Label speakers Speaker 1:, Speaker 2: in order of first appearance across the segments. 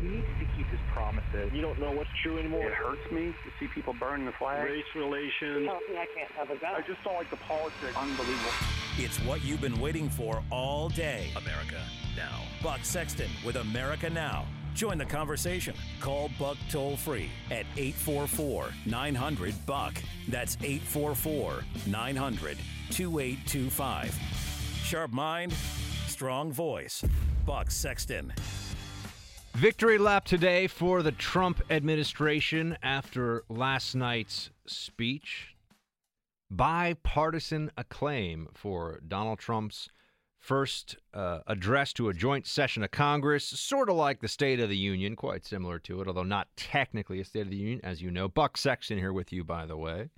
Speaker 1: He needs to keep his promises.
Speaker 2: You don't know what's true anymore.
Speaker 3: It hurts me to see people burning the flag.
Speaker 2: Race relations.
Speaker 4: Tells me I can't have a gun.
Speaker 3: I just don't like the politics. Unbelievable.
Speaker 5: It's what you've been waiting for all day. America Now. Buck Sexton with America Now. Join the conversation. Call Buck toll free at 844 900 Buck. That's 844 900 2825. Sharp mind, strong voice. Buck Sexton.
Speaker 6: Victory lap today for the Trump administration after last night's speech. Bipartisan acclaim for Donald Trump's first uh, address to a joint session of Congress, sort of like the State of the Union, quite similar to it, although not technically a State of the Union, as you know. Buck Sexton here with you, by the way.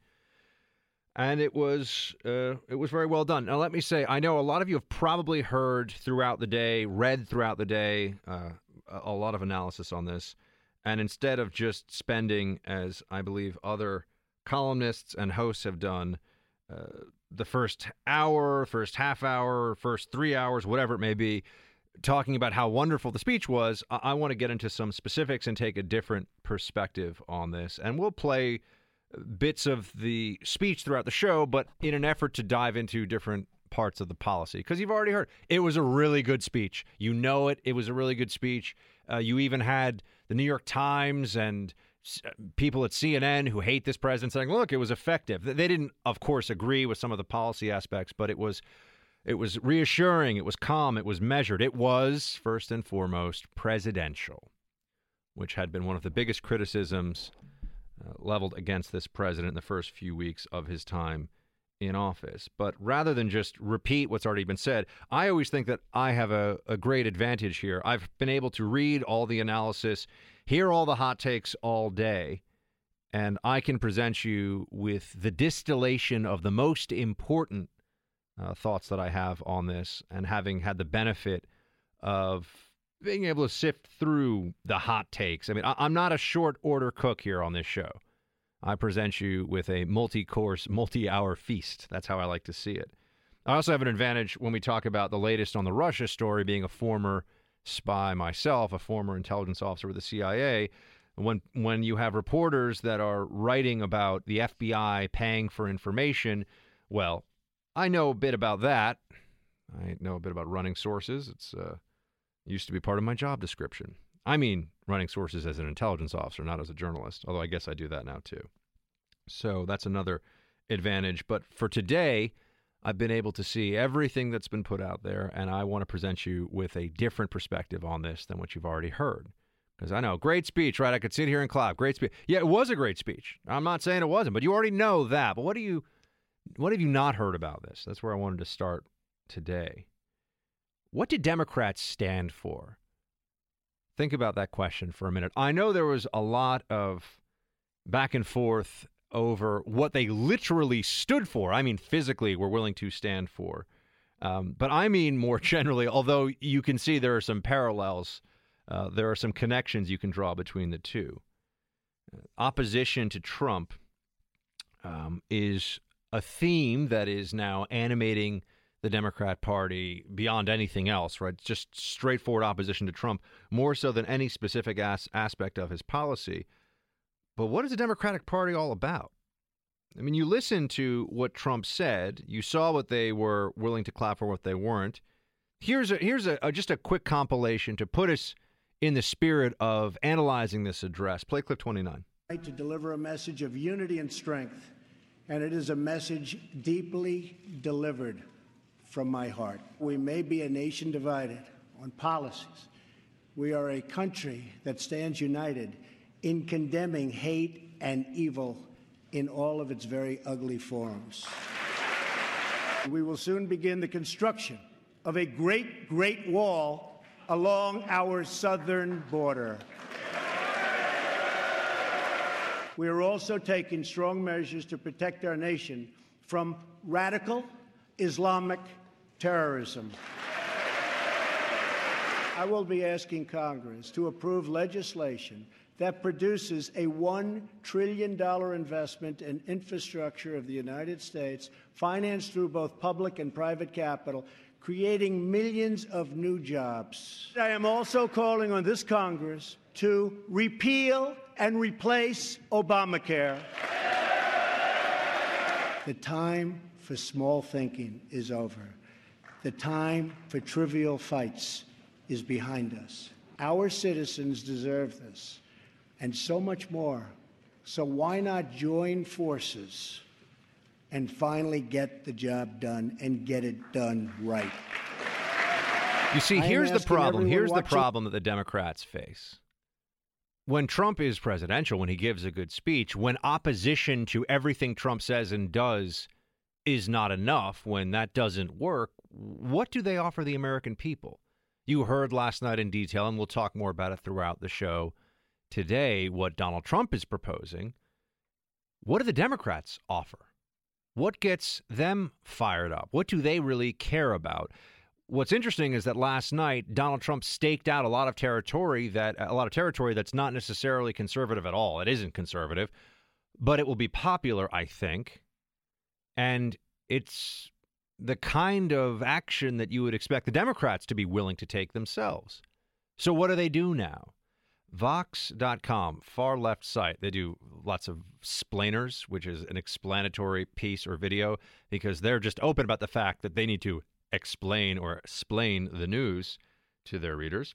Speaker 6: And it was uh, it was very well done. Now, let me say, I know a lot of you have probably heard throughout the day, read throughout the day, uh, a lot of analysis on this. And instead of just spending, as I believe other columnists and hosts have done, uh, the first hour, first half hour, first three hours, whatever it may be, talking about how wonderful the speech was, I, I want to get into some specifics and take a different perspective on this. And we'll play bits of the speech throughout the show, but in an effort to dive into different parts of the policy because you've already heard it was a really good speech. You know it. It was a really good speech. Uh, you even had the New York Times and uh, people at CNN who hate this president saying, "Look, it was effective." They didn't, of course, agree with some of the policy aspects, but it was it was reassuring. It was calm. It was measured. It was first and foremost presidential, which had been one of the biggest criticisms uh, leveled against this president in the first few weeks of his time in office. But rather than just repeat what's already been said, I always think that I have a, a great advantage here. I've been able to read all the analysis, hear all the hot takes all day, and I can present you with the distillation of the most important uh, thoughts that I have on this, and having had the benefit of being able to sift through the hot takes. I mean, I, I'm not a short order cook here on this show. I present you with a multi course, multi hour feast. That's how I like to see it. I also have an advantage when we talk about the latest on the Russia story, being a former spy myself, a former intelligence officer with the CIA. When, when you have reporters that are writing about the FBI paying for information, well, I know a bit about that. I know a bit about running sources. It's uh, used to be part of my job description. I mean, running sources as an intelligence officer, not as a journalist, although I guess I do that now too. So that's another advantage. But for today, I've been able to see everything that's been put out there, and I want to present you with a different perspective on this than what you've already heard. Because I know, great speech, right? I could sit here and clap. Great speech. Yeah, it was a great speech. I'm not saying it wasn't, but you already know that. But what do you, what have you not heard about this? That's where I wanted to start today. What did Democrats stand for? Think about that question for a minute. I know there was a lot of back and forth over what they literally stood for. I mean, physically, were willing to stand for. Um, but I mean more generally, although you can see there are some parallels, uh, there are some connections you can draw between the two. Uh, opposition to Trump um, is a theme that is now animating the Democrat Party beyond anything else, right? Just straightforward opposition to Trump, more so than any specific as- aspect of his policy. But what is the Democratic Party all about? I mean, you listen to what Trump said, you saw what they were willing to clap for, what they weren't. Here's a here's a, a just a quick compilation to put us in the spirit of analyzing this address. Play clip 29.
Speaker 7: To deliver a message of unity and strength, and it is a message deeply delivered from my heart. We may be a nation divided on policies. We are a country that stands united in condemning hate and evil in all of its very ugly forms. We will soon begin the construction of a great, great wall along our southern border. We are also taking strong measures to protect our nation from radical Islamic terrorism. I will be asking Congress to approve legislation that produces a $1 trillion investment in infrastructure of the United States, financed through both public and private capital, creating millions of new jobs. I am also calling on this Congress to repeal and replace Obamacare. The time for small thinking is over. The time for trivial fights is behind us. Our citizens deserve this and so much more. So why not join forces and finally get the job done and get it done right?
Speaker 6: You see, here's the problem. Here's the problem that the Democrats face. When Trump is presidential, when he gives a good speech, when opposition to everything Trump says and does is not enough, when that doesn't work, what do they offer the American people? You heard last night in detail, and we'll talk more about it throughout the show today, what Donald Trump is proposing. What do the Democrats offer? What gets them fired up? What do they really care about? What's interesting is that last night Donald Trump staked out a lot of territory that a lot of territory that's not necessarily conservative at all. It isn't conservative, but it will be popular, I think. And it's the kind of action that you would expect the Democrats to be willing to take themselves. So what do they do now? Vox.com, far left site. They do lots of splainers, which is an explanatory piece or video, because they're just open about the fact that they need to explain or explain the news to their readers.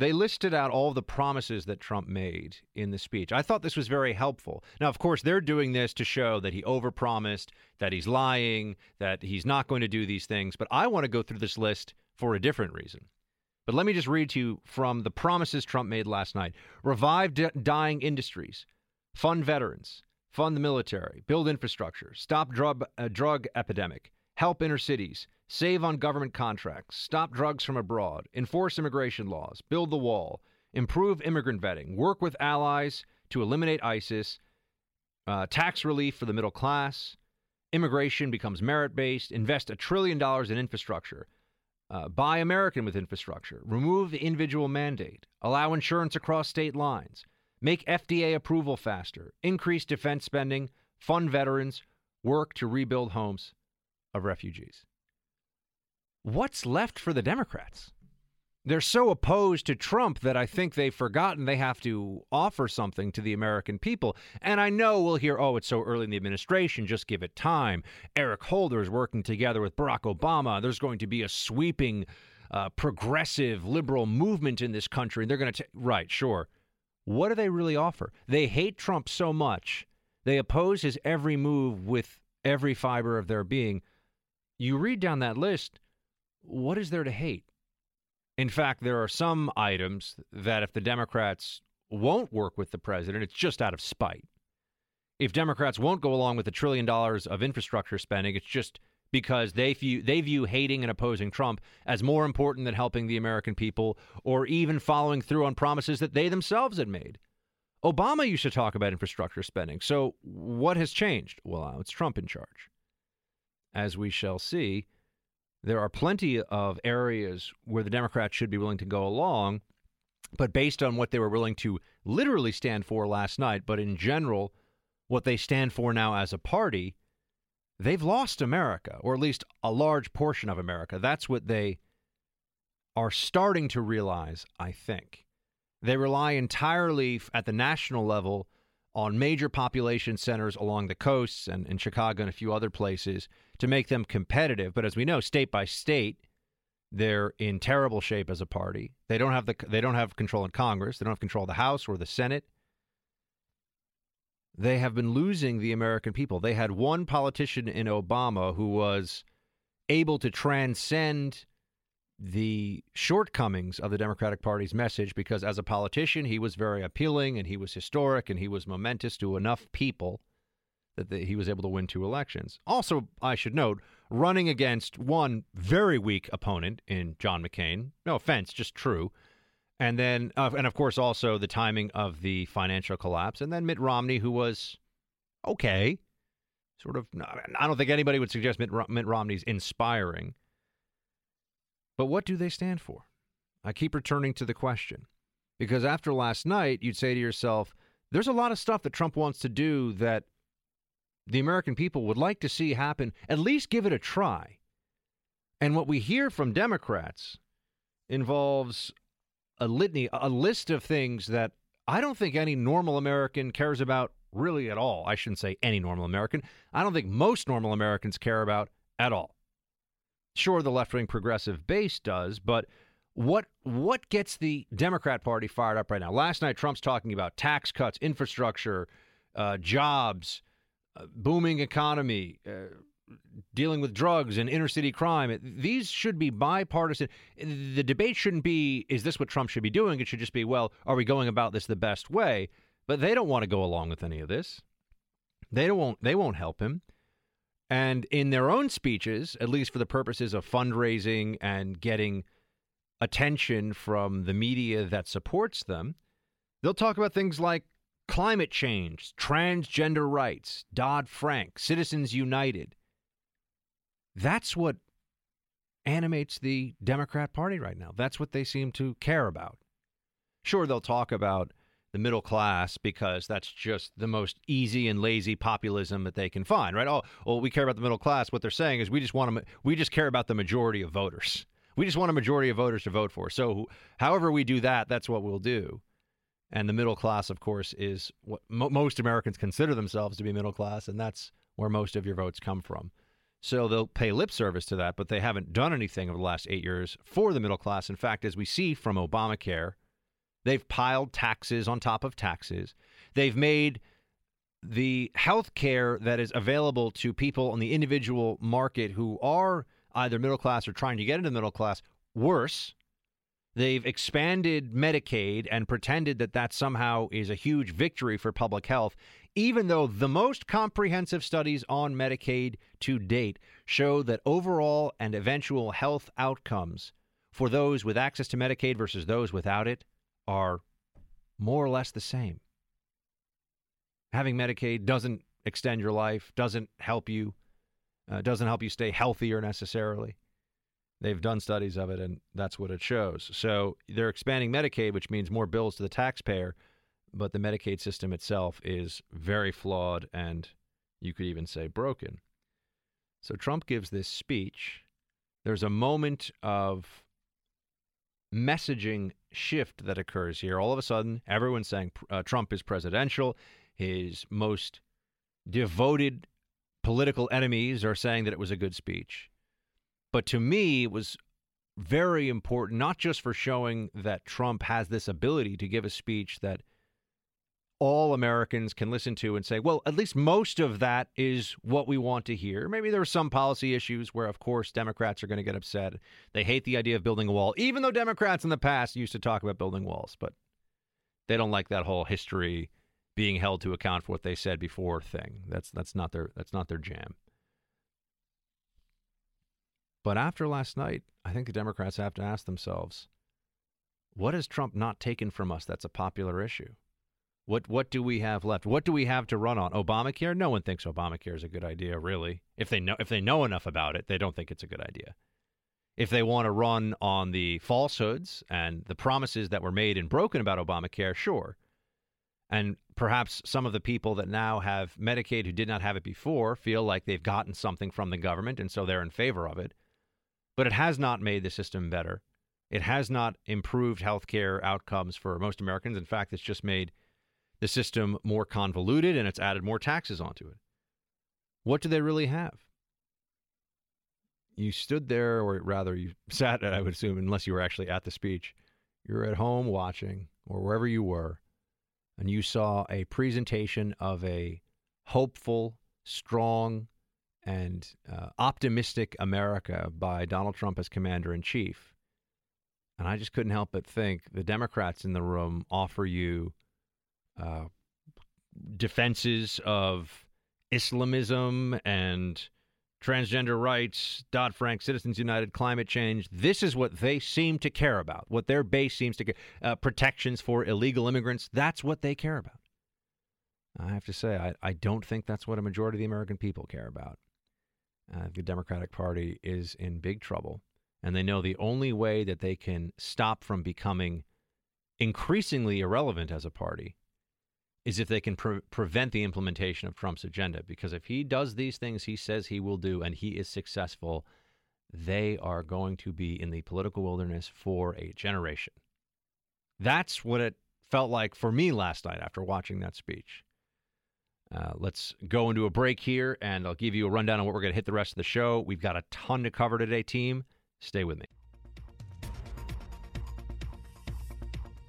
Speaker 6: They listed out all the promises that Trump made in the speech. I thought this was very helpful. Now, of course, they're doing this to show that he overpromised, that he's lying, that he's not going to do these things. But I want to go through this list for a different reason. But let me just read to you from the promises Trump made last night revive d- dying industries, fund veterans, fund the military, build infrastructure, stop drug, uh, drug epidemic, help inner cities, save on government contracts, stop drugs from abroad, enforce immigration laws, build the wall, improve immigrant vetting, work with allies to eliminate ISIS, uh, tax relief for the middle class, immigration becomes merit based, invest a trillion dollars in infrastructure, uh, buy American with infrastructure, remove the individual mandate, allow insurance across state lines, make FDA approval faster, increase defense spending, fund veterans, work to rebuild homes of refugees. What's left for the Democrats? They're so opposed to Trump that I think they've forgotten they have to offer something to the American people. And I know we'll hear, oh, it's so early in the administration, just give it time. Eric Holder is working together with Barack Obama. There's going to be a sweeping, uh, progressive, liberal movement in this country. And they're going to, take, right, sure. What do they really offer? They hate Trump so much, they oppose his every move with every fiber of their being. You read down that list, what is there to hate? In fact, there are some items that if the Democrats won't work with the president, it's just out of spite. If Democrats won't go along with a trillion dollars of infrastructure spending, it's just because they view they view hating and opposing Trump as more important than helping the American people or even following through on promises that they themselves had made. Obama used to talk about infrastructure spending. So what has changed? Well, it's Trump in charge. As we shall see, there are plenty of areas where the Democrats should be willing to go along, but based on what they were willing to literally stand for last night, but in general, what they stand for now as a party, they've lost America, or at least a large portion of America. That's what they are starting to realize, I think. They rely entirely at the national level on major population centers along the coasts and in Chicago and a few other places to make them competitive. But as we know, state by state, they're in terrible shape as a party. They don't have the they don't have control in Congress. They don't have control of the House or the Senate. They have been losing the American people. They had one politician in Obama who was able to transcend the shortcomings of the Democratic Party's message because as a politician, he was very appealing and he was historic and he was momentous to enough people that the, he was able to win two elections. Also, I should note, running against one very weak opponent in John McCain. No offense, just true. And then, uh, and of course, also the timing of the financial collapse. And then Mitt Romney, who was okay, sort of. I don't think anybody would suggest Mitt, Mitt Romney's inspiring. But what do they stand for? I keep returning to the question because after last night, you'd say to yourself, there's a lot of stuff that Trump wants to do that the American people would like to see happen. At least give it a try. And what we hear from Democrats involves a litany, a list of things that I don't think any normal American cares about really at all. I shouldn't say any normal American. I don't think most normal Americans care about at all. Sure, the left wing progressive base does, but what what gets the Democrat Party fired up right now? Last night, Trump's talking about tax cuts, infrastructure, uh, jobs, uh, booming economy, uh, dealing with drugs and inner city crime. These should be bipartisan. The debate shouldn't be, is this what Trump should be doing? It should just be, well, are we going about this the best way? But they don't want to go along with any of this. They don't won't, they won't help him. And in their own speeches, at least for the purposes of fundraising and getting attention from the media that supports them, they'll talk about things like climate change, transgender rights, Dodd Frank, Citizens United. That's what animates the Democrat Party right now. That's what they seem to care about. Sure, they'll talk about the middle class because that's just the most easy and lazy populism that they can find, right? Oh, well, we care about the middle class. What they're saying is we just want to, we just care about the majority of voters. We just want a majority of voters to vote for. So, however we do that, that's what we'll do. And the middle class, of course, is what mo- most Americans consider themselves to be middle class, and that's where most of your votes come from. So they'll pay lip service to that, but they haven't done anything over the last eight years for the middle class. In fact, as we see from Obamacare, They've piled taxes on top of taxes. They've made the health care that is available to people on the individual market who are either middle class or trying to get into the middle class worse. They've expanded Medicaid and pretended that that somehow is a huge victory for public health, even though the most comprehensive studies on Medicaid to date show that overall and eventual health outcomes for those with access to Medicaid versus those without it are more or less the same. Having Medicaid doesn't extend your life, doesn't help you, uh, doesn't help you stay healthier necessarily. They've done studies of it, and that's what it shows. So they're expanding Medicaid, which means more bills to the taxpayer, but the Medicaid system itself is very flawed and you could even say broken. So Trump gives this speech. There's a moment of messaging shift that occurs here. All of a sudden, everyone's saying uh, Trump is presidential. His most devoted political enemies are saying that it was a good speech. But to me, it was very important, not just for showing that Trump has this ability to give a speech that all Americans can listen to and say, well, at least most of that is what we want to hear. Maybe there are some policy issues where, of course, Democrats are going to get upset. They hate the idea of building a wall, even though Democrats in the past used to talk about building walls, but they don't like that whole history being held to account for what they said before thing. That's that's not their that's not their jam. But after last night, I think the Democrats have to ask themselves, what has Trump not taken from us that's a popular issue? What what do we have left? What do we have to run on? Obamacare? No one thinks Obamacare is a good idea, really. If they know if they know enough about it, they don't think it's a good idea. If they want to run on the falsehoods and the promises that were made and broken about Obamacare, sure. And perhaps some of the people that now have Medicaid who did not have it before feel like they've gotten something from the government and so they're in favor of it. But it has not made the system better. It has not improved health care outcomes for most Americans. In fact, it's just made the system more convoluted and it's added more taxes onto it. What do they really have? You stood there, or rather, you sat, I would assume, unless you were actually at the speech. You're at home watching, or wherever you were, and you saw a presentation of a hopeful, strong, and uh, optimistic America by Donald Trump as commander in chief. And I just couldn't help but think the Democrats in the room offer you uh, defenses of Islamism and transgender rights, Dodd Frank, Citizens United, climate change. This is what they seem to care about, what their base seems to care uh, protections for illegal immigrants. That's what they care about. I have to say, I, I don't think that's what a majority of the American people care about. Uh, the Democratic Party is in big trouble, and they know the only way that they can stop from becoming increasingly irrelevant as a party is if they can pre- prevent the implementation of Trump's agenda. Because if he does these things he says he will do and he is successful, they are going to be in the political wilderness for a generation. That's what it felt like for me last night after watching that speech. Uh, let's go into a break here, and I'll give you a rundown on what we're going to hit the rest of the show. We've got a ton to cover today, team. Stay with me.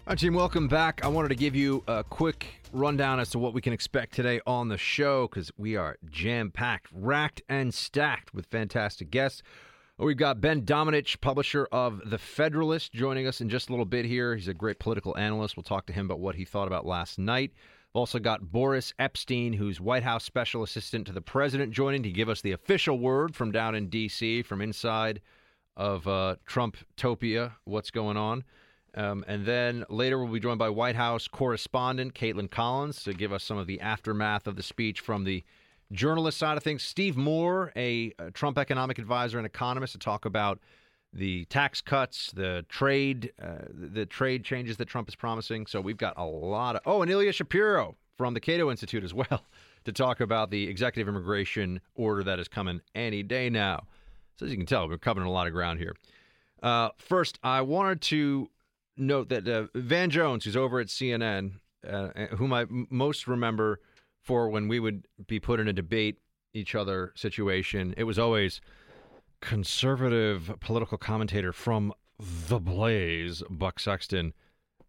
Speaker 6: All right, team, welcome back. I wanted to give you a quick rundown as to what we can expect today on the show because we are jam packed, racked, and stacked with fantastic guests. We've got Ben Domenech, publisher of The Federalist, joining us in just a little bit here. He's a great political analyst. We'll talk to him about what he thought about last night. We've also got Boris Epshteyn, who's White House special assistant to the president, joining to give us the official word from down in D.C., from inside of uh, Trumptopia, what's going on. Um, and then later we'll be joined by White House correspondent Kaitlan Collins to give us some of the aftermath of the speech from the journalist side of things. Steve Moore, a, a Trump economic advisor and economist, to talk about the tax cuts, the trade, uh, the trade changes that Trump is promising. So we've got a lot of. Oh, and Ilya Shapiro from the Cato Institute as well to talk about the executive immigration order that is coming any day now. So as you can tell, we're covering a lot of ground here. Uh, first, I wanted to note that uh, Van Jones, who's over at CNN, uh, whom I m- most remember for when we would be put in a debate each other situation, it was always conservative political commentator from The Blaze, Buck Sexton,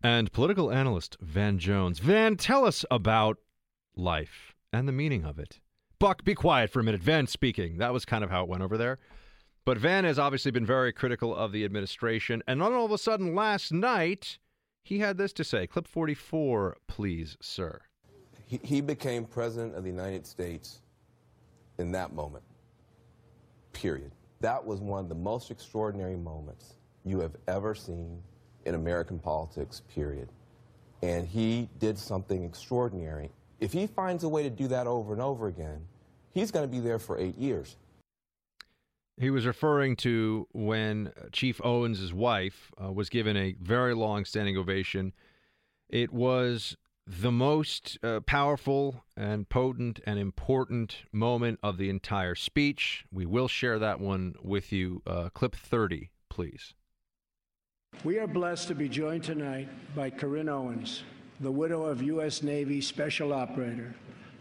Speaker 6: and political analyst Van Jones. Van, tell us about life and the meaning of it. Buck, be quiet for a minute. Van speaking. That was kind of how it went over there. But Van has obviously been very critical of the administration. And all of a sudden, last night, he had this to say. Clip 44, please, sir.
Speaker 4: He, he became president of the United States in that moment, period. That was one of the most extraordinary moments you have ever seen in American politics, period. And he did something extraordinary. If he finds a way to do that over and over again, he's going to be there for eight years.
Speaker 6: He was referring to when Chief Owens' wife uh, was given a very long standing ovation. It was the most uh, powerful and potent and important moment of the entire speech. We will share that one with you. Uh, clip 30, please.
Speaker 7: We are blessed to be joined tonight by Carryn Owens, the widow of U.S. Navy Special Operator,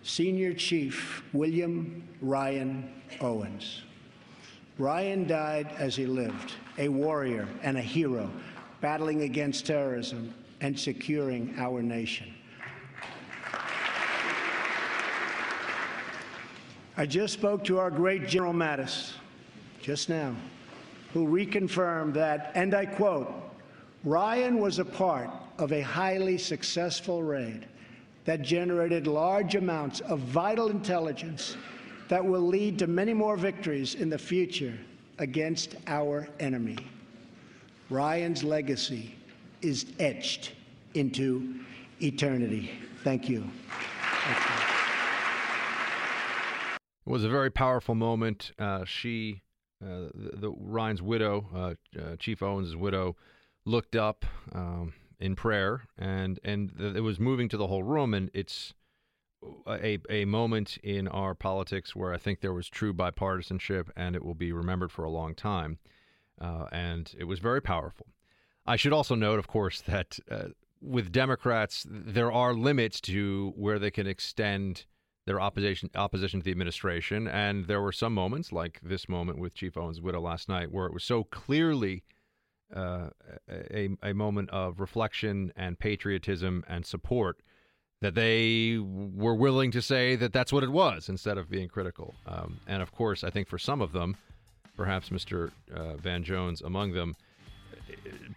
Speaker 7: Senior Chief William Ryan Owens. Ryan died as he lived, a warrior and a hero, battling against terrorism and securing our nation. I just spoke to our great General Mattis just now, who reconfirmed that, and I quote, Ryan was a part of a highly successful raid that generated large amounts of vital intelligence that will lead to many more victories in the future against our enemy. Ryan's legacy is etched into eternity. Thank you. Thank you.
Speaker 6: It was a very powerful moment. Uh, she, uh, the, the, Ryan's widow, uh, uh Chief Owens' widow, looked up um, in prayer, and and th- it was moving to the whole room. And it's a a moment in our politics where I think there was true bipartisanship, and it will be remembered for a long time. Uh, and it was very powerful. I should also note, of course, that uh, with Democrats, there are limits to where they can extend their opposition opposition to the administration. And there were some moments, like this moment with Chief Owens' widow last night, where it was so clearly uh, a, a moment of reflection and patriotism and support that they were willing to say that that's what it was instead of being critical. Um, and of course, I think for some of them, perhaps Mr. Uh, Van Jones among them,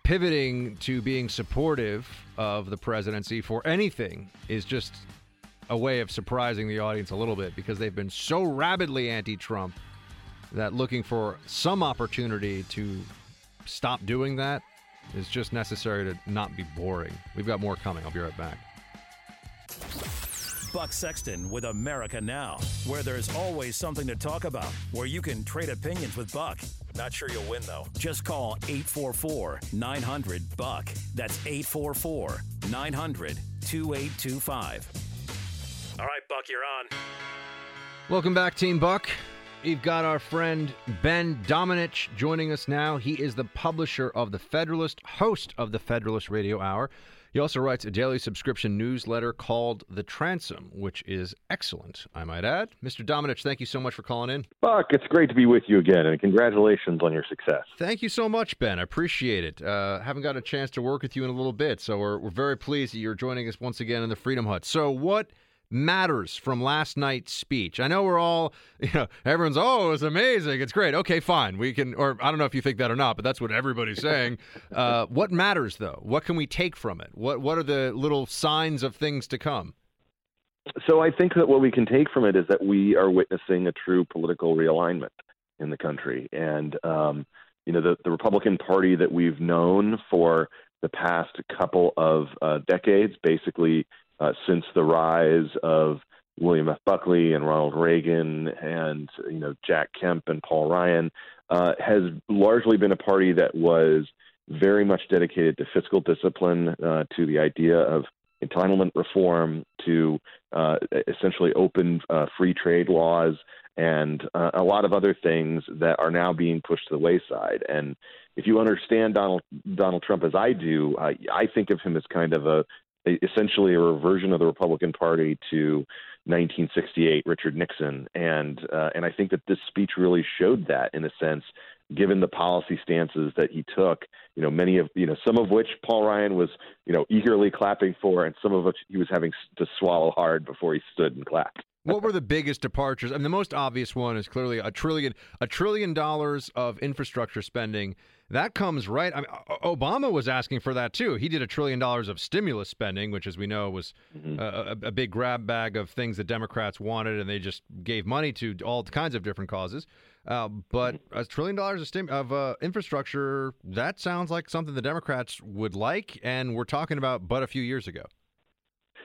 Speaker 6: pivoting to being supportive of the presidency for anything is just a way of surprising the audience a little bit because they've been so rabidly anti Trump that looking for some opportunity to stop doing that is just necessary to not be boring. We've got more coming. I'll be right back.
Speaker 5: Buck Sexton with America Now, where there's always something to talk about, where you can trade opinions with Buck. Not sure you'll win, though. Just call 844 900 Buck. That's 844 900 2825. All right, Buck, you're on.
Speaker 6: Welcome back, Team Buck. We've got our friend Ben Domenech joining us now. He is the publisher of The Federalist, host of the Federalist Radio Hour. He also writes a daily subscription newsletter called The Transom, which is excellent, I might add. Mr. Domenech, thank you so much for calling in.
Speaker 8: Buck, it's great to be with you again, and congratulations on your success.
Speaker 6: Thank you so much, Ben. I appreciate it. Uh, haven't got a chance to work with you in a little bit, so we're, we're very pleased that you're joining us once again in the Freedom Hut. So, what matters from last night's speech? I know we're all, you know, everyone's, oh, it's amazing. It's great. Okay, fine. We can, or I don't know if you think that or not, but that's what everybody's saying. Uh, what matters, though? What can we take from it? What, what are the little signs of things to come?
Speaker 8: So I think that what we can take from it is that we are witnessing a true political realignment in the country. And, um, you know, the, the Republican Party that we've known for the past couple of uh, decades, basically uh, since the rise of William F. Buckley and Ronald Reagan and you know Jack Kemp and Paul Ryan uh, has largely been a party that was very much dedicated to fiscal discipline, uh, to the idea of entitlement reform, to uh, essentially open uh, free trade laws, and uh, a lot of other things that are now being pushed to the wayside. And if you understand Donald Donald Trump as I do, I think of him as kind of a essentially a reversion of the Republican Party to 1968, Richard Nixon, and uh, and I think that this speech really showed that in a sense, given the policy stances that he took. You know, many of you know some of which Paul Ryan was you know eagerly clapping for, and some of which he was having to swallow hard before he stood and clapped.
Speaker 6: what were the biggest departures? I mean, the most obvious one is clearly a trillion, a trillion dollars of infrastructure spending that comes right. I mean, Obama was asking for that too. He did a trillion dollars of stimulus spending, which, as we know, was mm-hmm. a, a, big grab bag of things that Democrats wanted, and they just gave money to all kinds of different causes. Uh, but mm-hmm. a trillion dollars of, stim- of uh, infrastructure, that sounds like something the Democrats would like, and we're talking about but a few years ago.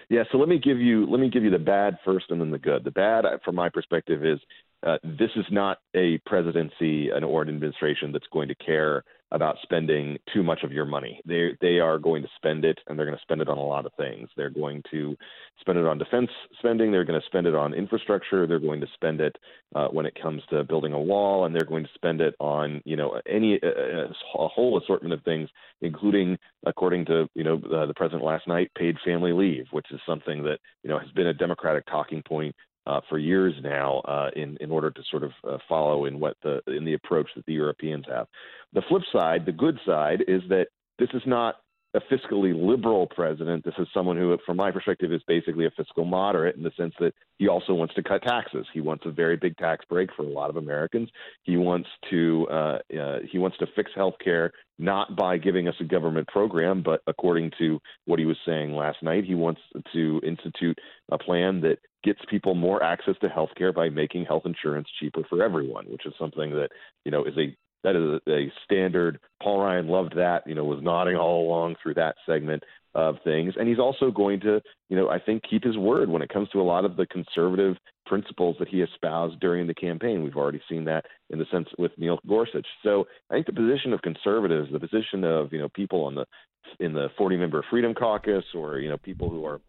Speaker 8: Yeah, so let me give you let me give you the bad first, and then the good. The bad, uh, from my perspective, is uh, this is not a presidency an, or an administration that's going to care about spending too much of your money. They they are going to spend it, and they're going to spend it on a lot of things. They're going to spend it on defense spending. They're going to spend it on infrastructure. They're going to spend it uh, when it comes to building a wall, and they're going to spend it on you know any uh, a whole assortment of things, including, according to you know uh, the president last night, paid family leave, which is something that you know has been a Democratic talking point uh, for years now uh, in in order to sort of uh, follow in what the in the approach that the Europeans have. The flip side, the good side, is that this is not a fiscally liberal president. This is someone who, from my perspective, is basically a fiscal moderate in the sense that he also wants to cut taxes. He wants a very big tax break for a lot of Americans. He wants to uh, uh, he wants to fix health care not by giving us a government program, but according to what he was saying last night, he wants to institute a plan that gets people more access to health care by making health insurance cheaper for everyone, which is something that you know is a that is a, standard. Paul Ryan loved that. You know, was nodding all along through that segment of things, and he's also going to, you know, I think keep his word when it comes to a lot of the conservative principles that he espoused during the campaign. We've already seen that in the sense with Neil Gorsuch. So I think the position of conservatives, the position of you know people on the in the 40 member Freedom Caucus, or you know people who are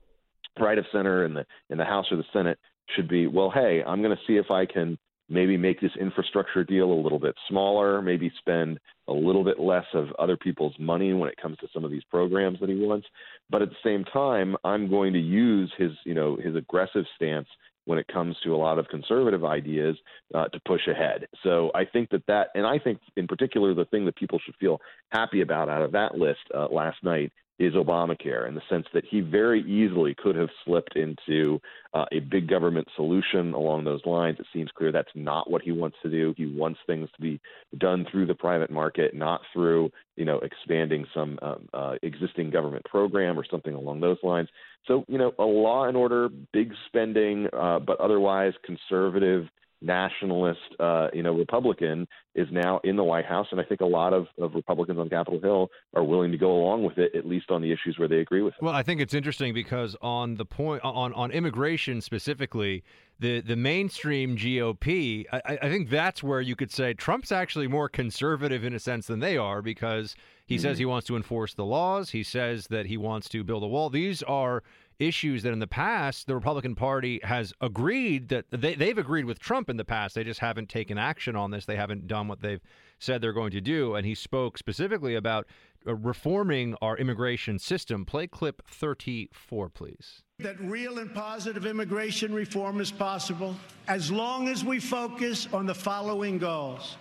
Speaker 8: right of center in the in the House or the Senate, should be well. Hey, I'm going to see if I can maybe make this infrastructure deal a little bit smaller, maybe spend a little bit less of other people's money when it comes to some of these programs that he wants. But at the same time, I'm going to use his, you know, his aggressive stance when it comes to a lot of conservative ideas uh, to push ahead. So I think that that, and I think in particular, the thing that people should feel happy about out of that list uh, last night is Obamacare in the sense that he very easily could have slipped into uh, a big government solution along those lines. It seems clear that's not what he wants to do. He wants things to be done through the private market, not through you know expanding some um, uh, existing government program or something along those lines. So you know, a law and order, big spending, uh, but otherwise conservative nationalist, uh, you know, Republican is now in the White House, and I think a lot of, of Republicans on Capitol Hill are willing to go along with it, at least on the issues where they agree with it.
Speaker 6: Well, I think it's interesting because on the point on on immigration specifically, the the mainstream GOP, I, I think that's where you could say Trump's actually more conservative in a sense than they are because He
Speaker 8: Mm-hmm.
Speaker 6: says he wants to enforce the laws. He says that he wants to build a wall. These are issues that in the past the Republican Party has agreed that they, they've agreed with Trump in the past. They just haven't taken action on this. They haven't done what they've said they're going to do. And he spoke specifically about uh, reforming our immigration system. Play clip 34, please.
Speaker 7: That real and positive immigration reform is possible as long as we focus on the following goals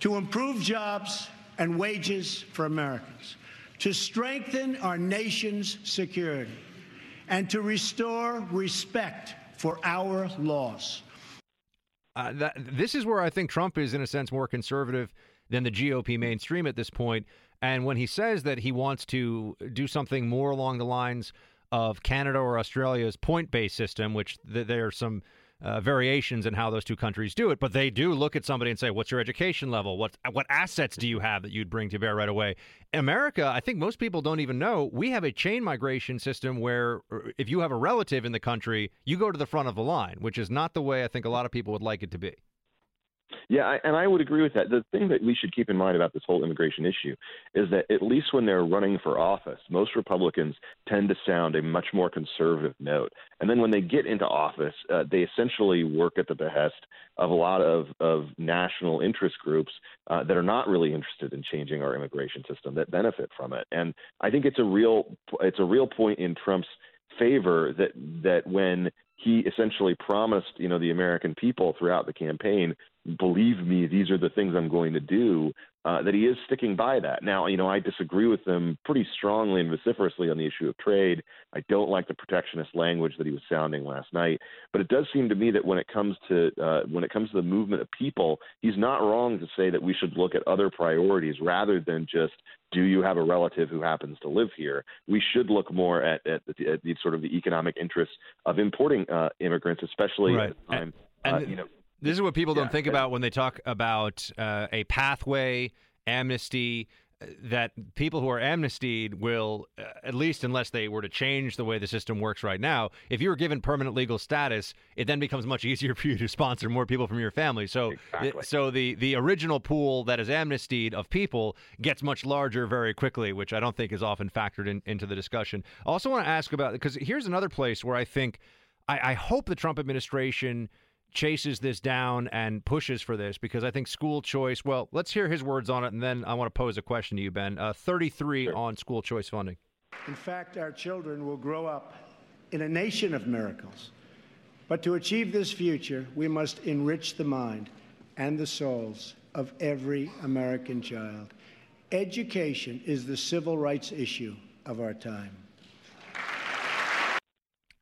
Speaker 7: to improve jobs and wages for Americans, to strengthen our nation's security, and to restore respect for our laws.
Speaker 6: Uh, that, this is where I think Trump is, in a sense, more conservative than the GOP mainstream at this point. And when he says that he wants to do something more along the lines of Canada or Australia's point based system, which th- there are some uh, variations in how those two countries do it, but they do look at somebody and say, "What's your education level? What what assets do you have that you'd bring to bear right away?" America, I think most people don't even know we have a chain migration system where uh, if you have a relative in the country, you go to the front of the line, which is not the way I think a lot of people would like it to be.
Speaker 8: Yeah, I, and I would agree with that. The thing that we should keep in mind about this whole immigration issue is that at least when they're running for office, most Republicans tend to sound a much more conservative note. And then when they get into office, uh, they essentially work at the behest of a lot of, of national interest groups uh, that are not really interested in changing our immigration system that benefit from it. And I think it's a real it's a real point in Trump's favor that that when he essentially promised, you know, the American people throughout the campaign, believe me, these are the things I'm going to do. Uh, that he is sticking by that. Now, you know, I disagree with him pretty strongly and vociferously on the issue of trade. I don't like the protectionist language that he was sounding last night. But it does seem to me that when it comes to uh, when it comes to the movement of people, he's not wrong to say that we should look at other priorities rather than just do you have a relative who happens to live here? We should look more at, at, the, at the sort of the economic interests of importing uh, immigrants, especially
Speaker 6: Right.
Speaker 8: at a time.
Speaker 6: And-
Speaker 8: uh,
Speaker 6: and
Speaker 8: you know,
Speaker 6: This is what people don't
Speaker 8: Yeah,
Speaker 6: think about when they talk about uh, a pathway, amnesty. uh, That people who are amnestied will, uh, at least unless they were to change the way the system works right now, if you were given permanent legal status, it then becomes much easier for you to sponsor more people from your family. So,
Speaker 8: Exactly.
Speaker 6: so the the original pool that is amnestied of people gets much larger very quickly, which I don't think is often factored in, into the discussion. I also want to ask about because here's another place where I think I, I hope the Trump administration chases this down and pushes for this because I think school choice. Well, let's hear his words on it, and then I want to pose a question to you, Ben. Uh, Thirty-three on school choice funding.
Speaker 7: In fact, our children will grow up in a nation of miracles. But to achieve this future, we must enrich the mind and the souls of every American child. Education is the civil rights issue of our time.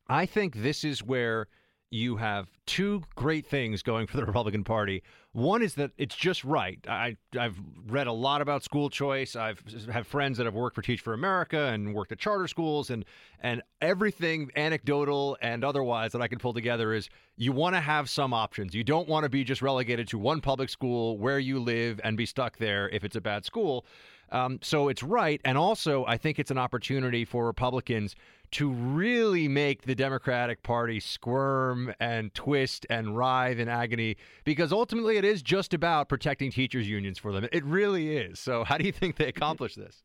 Speaker 6: I think this is where you have two great things going for the Republican Party. One is that it's just right. I, I've read a lot about school choice. I've have friends that have worked for Teach for America and worked at charter schools, and and everything anecdotal and otherwise that I can pull together is you want to have some options. You don't want to be just relegated to one public school where you live and be stuck there if it's a bad school. Um, so it's right, and also I think it's an opportunity for Republicans to really make the Democratic Party squirm and twist and writhe in agony because ultimately it is just about protecting teachers' unions for them. It really is. So, how do you think they accomplish this?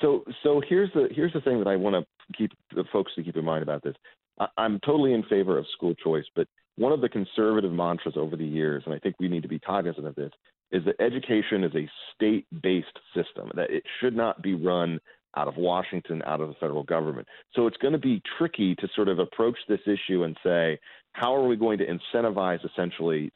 Speaker 8: So, so here's the here's the thing that I want to keep the folks to keep in mind about this. I, I'm totally in favor of school choice, but one of the conservative mantras over the years, and I think we need to be cognizant of this, is that education is a state-based system. That it should not be run out of Washington, out of the federal government. So it's going to be tricky to sort of approach this issue and say, how are we going to incentivize essentially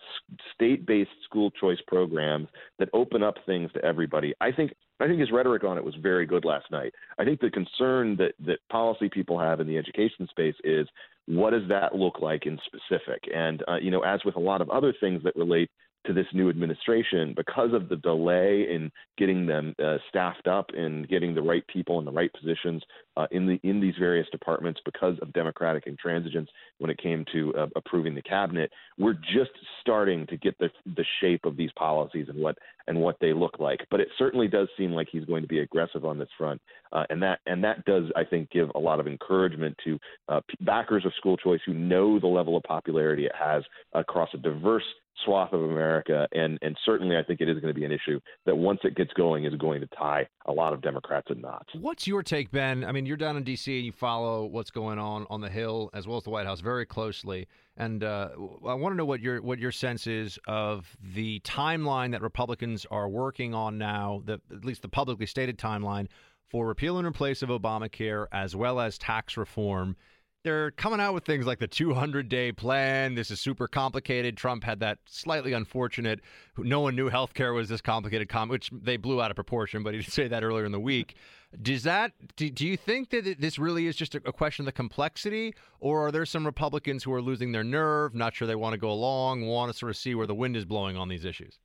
Speaker 8: state-based school choice programs that open up things to everybody? I think I think his rhetoric on it was very good last night. I think the concern that that policy people have in the education space is what does that look like in specific? And uh, you know, as with a lot of other things that relate to this new administration, because of the delay in getting them uh, staffed up and getting the right people in the right positions uh, in the in these various departments, because of Democratic intransigence when it came to uh, approving the cabinet, we're just starting to get the the shape of these policies and what and what they look like. But it certainly does seem like he's going to be aggressive on this front, uh, and that and that does, I think, give a lot of encouragement to uh, backers of school choice who know the level of popularity it has across a diverse swath of America, and and certainly I think it is going to be an issue that once it gets going is going to tie a lot of Democrats in knots.
Speaker 6: What's your take, Ben? I mean, you're down in D.C. and you follow what's going on on the Hill as well as the White House very closely, and uh, I want to know what your what your sense is of the timeline that Republicans are working on now, the, at least the publicly stated timeline for repeal and replace of Obamacare as well as tax reform they're coming out with things like the 200 day plan. This is super complicated. Trump had that slightly unfortunate, no one knew healthcare was this complicated, which they blew out of proportion, but he did say that earlier in the week. Does that, do, do you think that this really is just a, a question of the complexity, or are there some Republicans who are losing their nerve, not sure they want to go along, want to sort of see where the wind is blowing on these issues?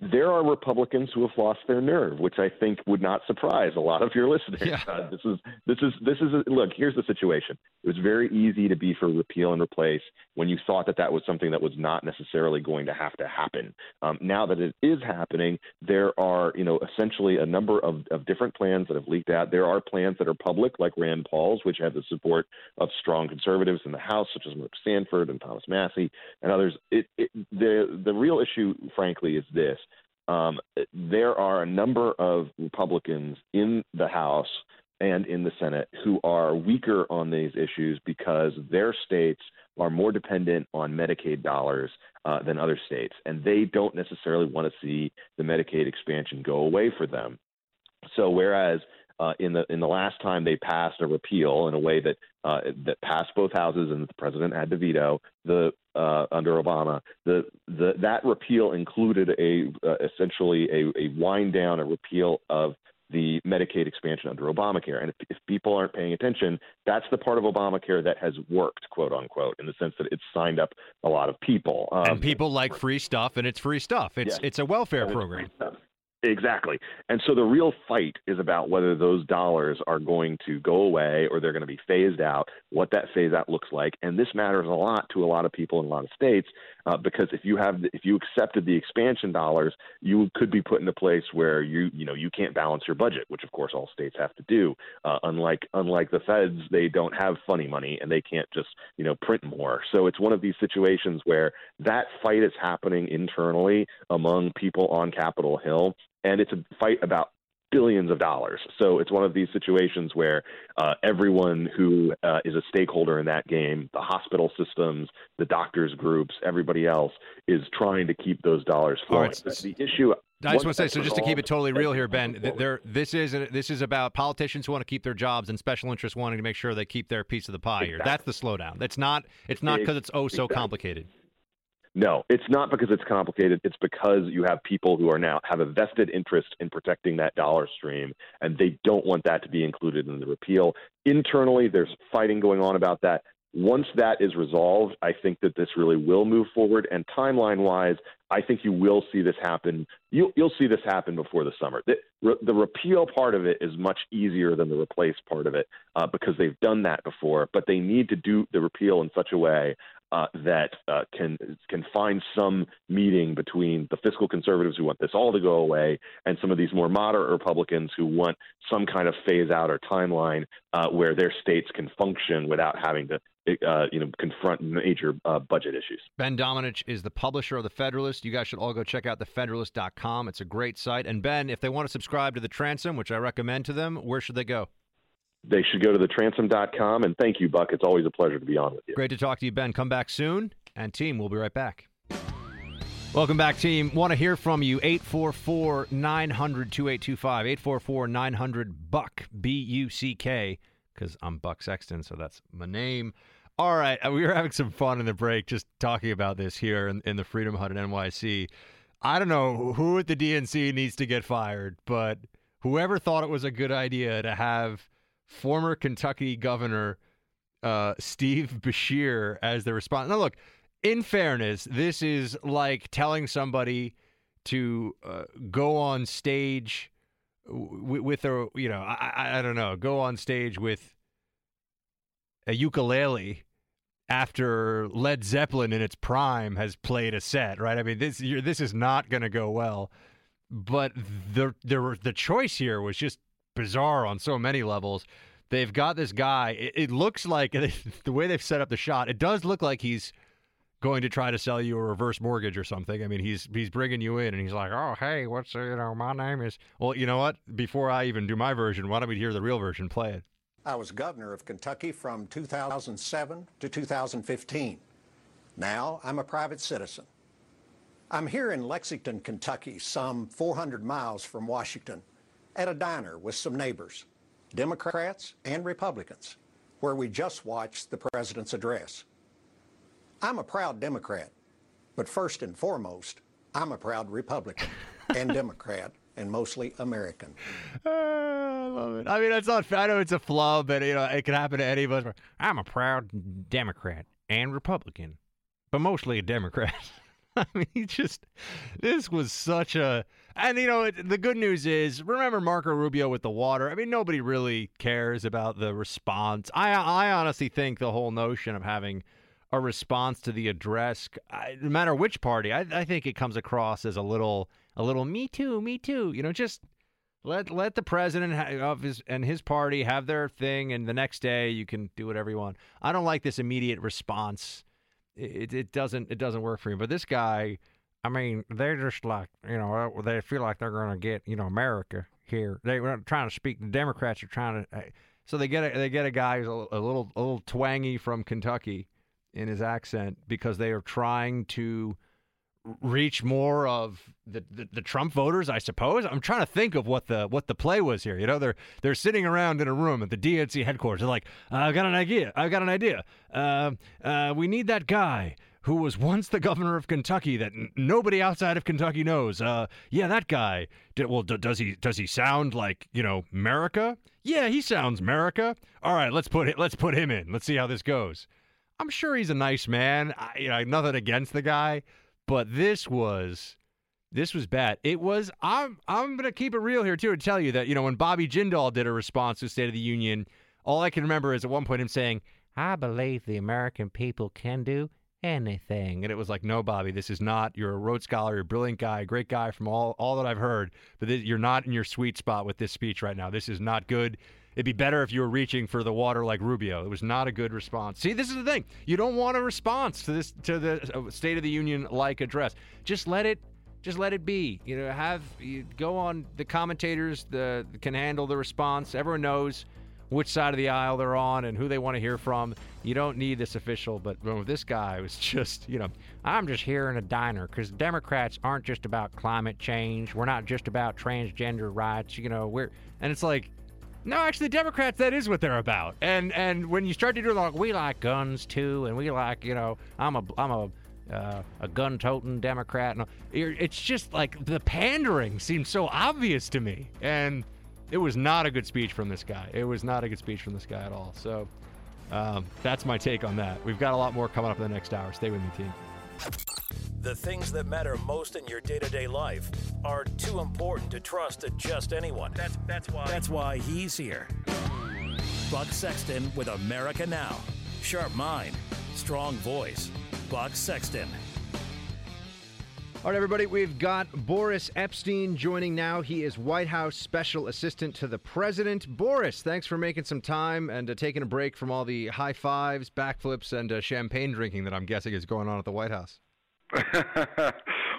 Speaker 8: There are Republicans who have lost their nerve, which I think would not surprise a lot of your listeners.
Speaker 6: Yeah.
Speaker 8: Uh, this is this is this is a, look. Here's the situation. It was very easy to be for repeal and replace when you thought that that was something that was not necessarily going to have to happen. Um, now that it is happening, there are you know essentially a number of, of different plans that have leaked out. There are plans that are public, like Rand Paul's, which have the support of strong conservatives in the House, such as Mark Sanford and Thomas Massie and others. It, it, the the real issue, frankly, is this um, there are a number of Republicans in the House and in the Senate who are weaker on these issues because their states are more dependent on Medicaid dollars uh, than other states, and they don't necessarily want to see the Medicaid expansion go away for them. So, whereas uh, in the in the last time they passed a repeal in a way that uh, that passed both houses and the president had to veto the uh, under Obama. The, the that repeal included a uh, essentially a, a wind down, a repeal of the Medicaid expansion under Obamacare. And if, if, people aren't paying attention, that's the part of Obamacare that has worked, quote unquote, in the sense that it's signed up a lot of people.
Speaker 6: Um, and people like free stuff, and it's free stuff. It's it's a welfare program.
Speaker 8: Exactly. And so the real fight is about whether those dollars are going to go away or they're going to be phased out, what that phase out looks like. And this matters a lot to a lot of people in a lot of states uh, because if you have if you accepted the expansion dollars, you could be put in a place where you you know you can't balance your budget, which of course all states have to do. Uh, unlike unlike the feds, they don't have funny money and they can't just you know print more. So it's one of these situations where that fight is happening internally among people on Capitol Hill and it's a fight about billions of dollars. So it's one of these situations where uh, everyone who uh, is a stakeholder in that game, the hospital systems, the doctors groups, everybody else, is trying to keep those dollars flowing. Right. The issue.
Speaker 6: I just want to say, so just to keep it totally real here, Ben, there, this is this is about politicians who want to keep their jobs and special interests wanting to make sure they keep their piece of the pie exactly. here. That's the slowdown. It's not. It's not because it's oh so exactly. complicated.
Speaker 8: No, it's not because it's complicated. It's because you have people who are now have a vested interest in protecting that dollar stream, and they don't want that to be included in the repeal. Internally, there's fighting going on about that. Once that is resolved, I think that this really will move forward. And timeline wise, I think you will see this happen. You'll, you'll see this happen before the summer. The, the, repeal part of it is much easier than the replace part of it uh, because they've done that before. But they need to do the repeal in such a way uh, that uh, can can find some meeting between the fiscal conservatives who want this all to go away and some of these more moderate Republicans who want some kind of phase out or timeline uh, where their states can function without having to. Uh, you know, confront major uh, budget issues.
Speaker 6: Ben Domenech is the publisher of The Federalist. You guys should all go check out thefederalist.com. It's a great site. And Ben, if they want to subscribe to the Transom, which I recommend to them, where should they go?
Speaker 8: they should go to the transom.com. And thank you, Buck. It's always a pleasure to be on with you.
Speaker 6: Great to talk to you, Ben. Come back soon. And team, we'll be right back. Welcome back, team. Want to hear from you. 844 900 2825. 844 900 Buck, B U C K, because I'm Buck Sexton, so that's my name. All right. Uh, we were having some fun in the break just talking about this here in, in the Freedom Hut at NYC. I don't know who at the DNC needs to get fired, but whoever thought it was a good idea to have former Kentucky Governor uh, Steve Beshear as the response. Now, look, in fairness, this is like telling somebody to uh, go on stage w- with a, you know, I, I don't know, go on stage with a ukulele after Led Zeppelin in its prime has played a set, right? I mean, this this is not going to go well. But the the the choice here was just bizarre on so many levels. They've got this guy. It, it looks like the way they've set up the shot. It does look like he's going to try to sell you a reverse mortgage or something. I mean, he's he's bringing you in and he's like, "Oh, hey, what's you know, my name is." Well, you know what? Before I even do my version, why don't we hear the real version? Play it.
Speaker 9: I was governor of Kentucky from 2007 to 2015. Now I'm a private citizen. I'm here in Lexington, Kentucky, some 400 miles from Washington, at a diner with some neighbors, Democrats and Republicans, where we just watched the president's address. I'm a proud Democrat, but first and foremost, I'm a proud Republican and Democrat and mostly American.
Speaker 6: Ah, I love it. I mean, it's not. I know it's a flub, but you know, it could happen to any of us. I'm a proud Democrat and Republican, but mostly a Democrat. I mean, he just. This was such a. And you know, it, the good news is, remember Marco Rubio with the water. I mean, nobody really cares about the response. I, I honestly think the whole notion of having a response to the address, I, no matter which party, I, I think it comes across as a little, a little me too, me too. You know, just let let the president of his and his party have their thing, and the next day you can do whatever you want. I don't like this immediate response. It it doesn't it doesn't work for me. But this guy, I mean, they're just like you know they feel like they're going to get you know America here. They are trying to speak. The Democrats are trying to. Uh, so they get a, they get a guy who's a, a little a little twangy from Kentucky in his accent because they are trying to reach more of the, the, the Trump voters, I suppose. I'm trying to think of what the what the play was here. You know, they're they're sitting around in a room at the DNC headquarters. They're like, "I've got an idea. I've got an idea. Uh, uh, we need that guy." Who was once the governor of Kentucky that n- nobody outside of Kentucky knows? Uh, yeah, that guy. Did, well, d- does he does he sound like you know America? Yeah, he sounds America. All right, let's put it. Let's put him in. Let's see how this goes. I'm sure he's a nice man. I, you know, nothing against the guy, but this was this was bad. It was. I'm I'm gonna keep it real here too and tell you that you know when Bobby Jindal did a response to State of the Union, all I can remember is at one point him saying, "I believe the American people can do." Anything, and it was like, no, Bobby, this is not. You're a Rhodes Scholar, you're a brilliant guy, great guy from all all that I've heard, but this, you're not in your sweet spot with this speech right now. This is not good. It'd be better if you were reaching for the water like Rubio. It was not a good response. See, this is the thing. You don't want a response to this to the uh, State of the Union like address. Just let it just let it be. You know, have you go on the commentators the can handle the response. Everyone knows which side of the aisle they're on and who they want to hear from. You don't need this official, but this guy was just, you know, I'm just here in a diner because Democrats aren't just about climate change. We're not just about transgender rights. You know, we're and it's like no, actually, Democrats, that is what they're about. And and when you start to do like, we like guns too, and we like, you know, I'm a I'm a uh, a gun-toting Democrat, and it's just like the pandering seems so obvious to me. And it was not a good speech from this guy. It was not a good speech from this guy at all. So um, that's my take on that. We've got a lot more coming up in the next hour. Stay with me, team.
Speaker 5: The things that matter most in your day-to-day life are too important to trust to just anyone.
Speaker 2: That's that's why.
Speaker 5: That's why he's here. Buck Sexton with America Now. Sharp mind, strong voice. Buck Sexton.
Speaker 6: All right, everybody, we've got Boris Epshteyn joining now. He is White House Special Assistant to the President. Boris, thanks for making some time and uh, taking a break from all the high fives, backflips, and uh, champagne drinking that I'm guessing is going on at the White House.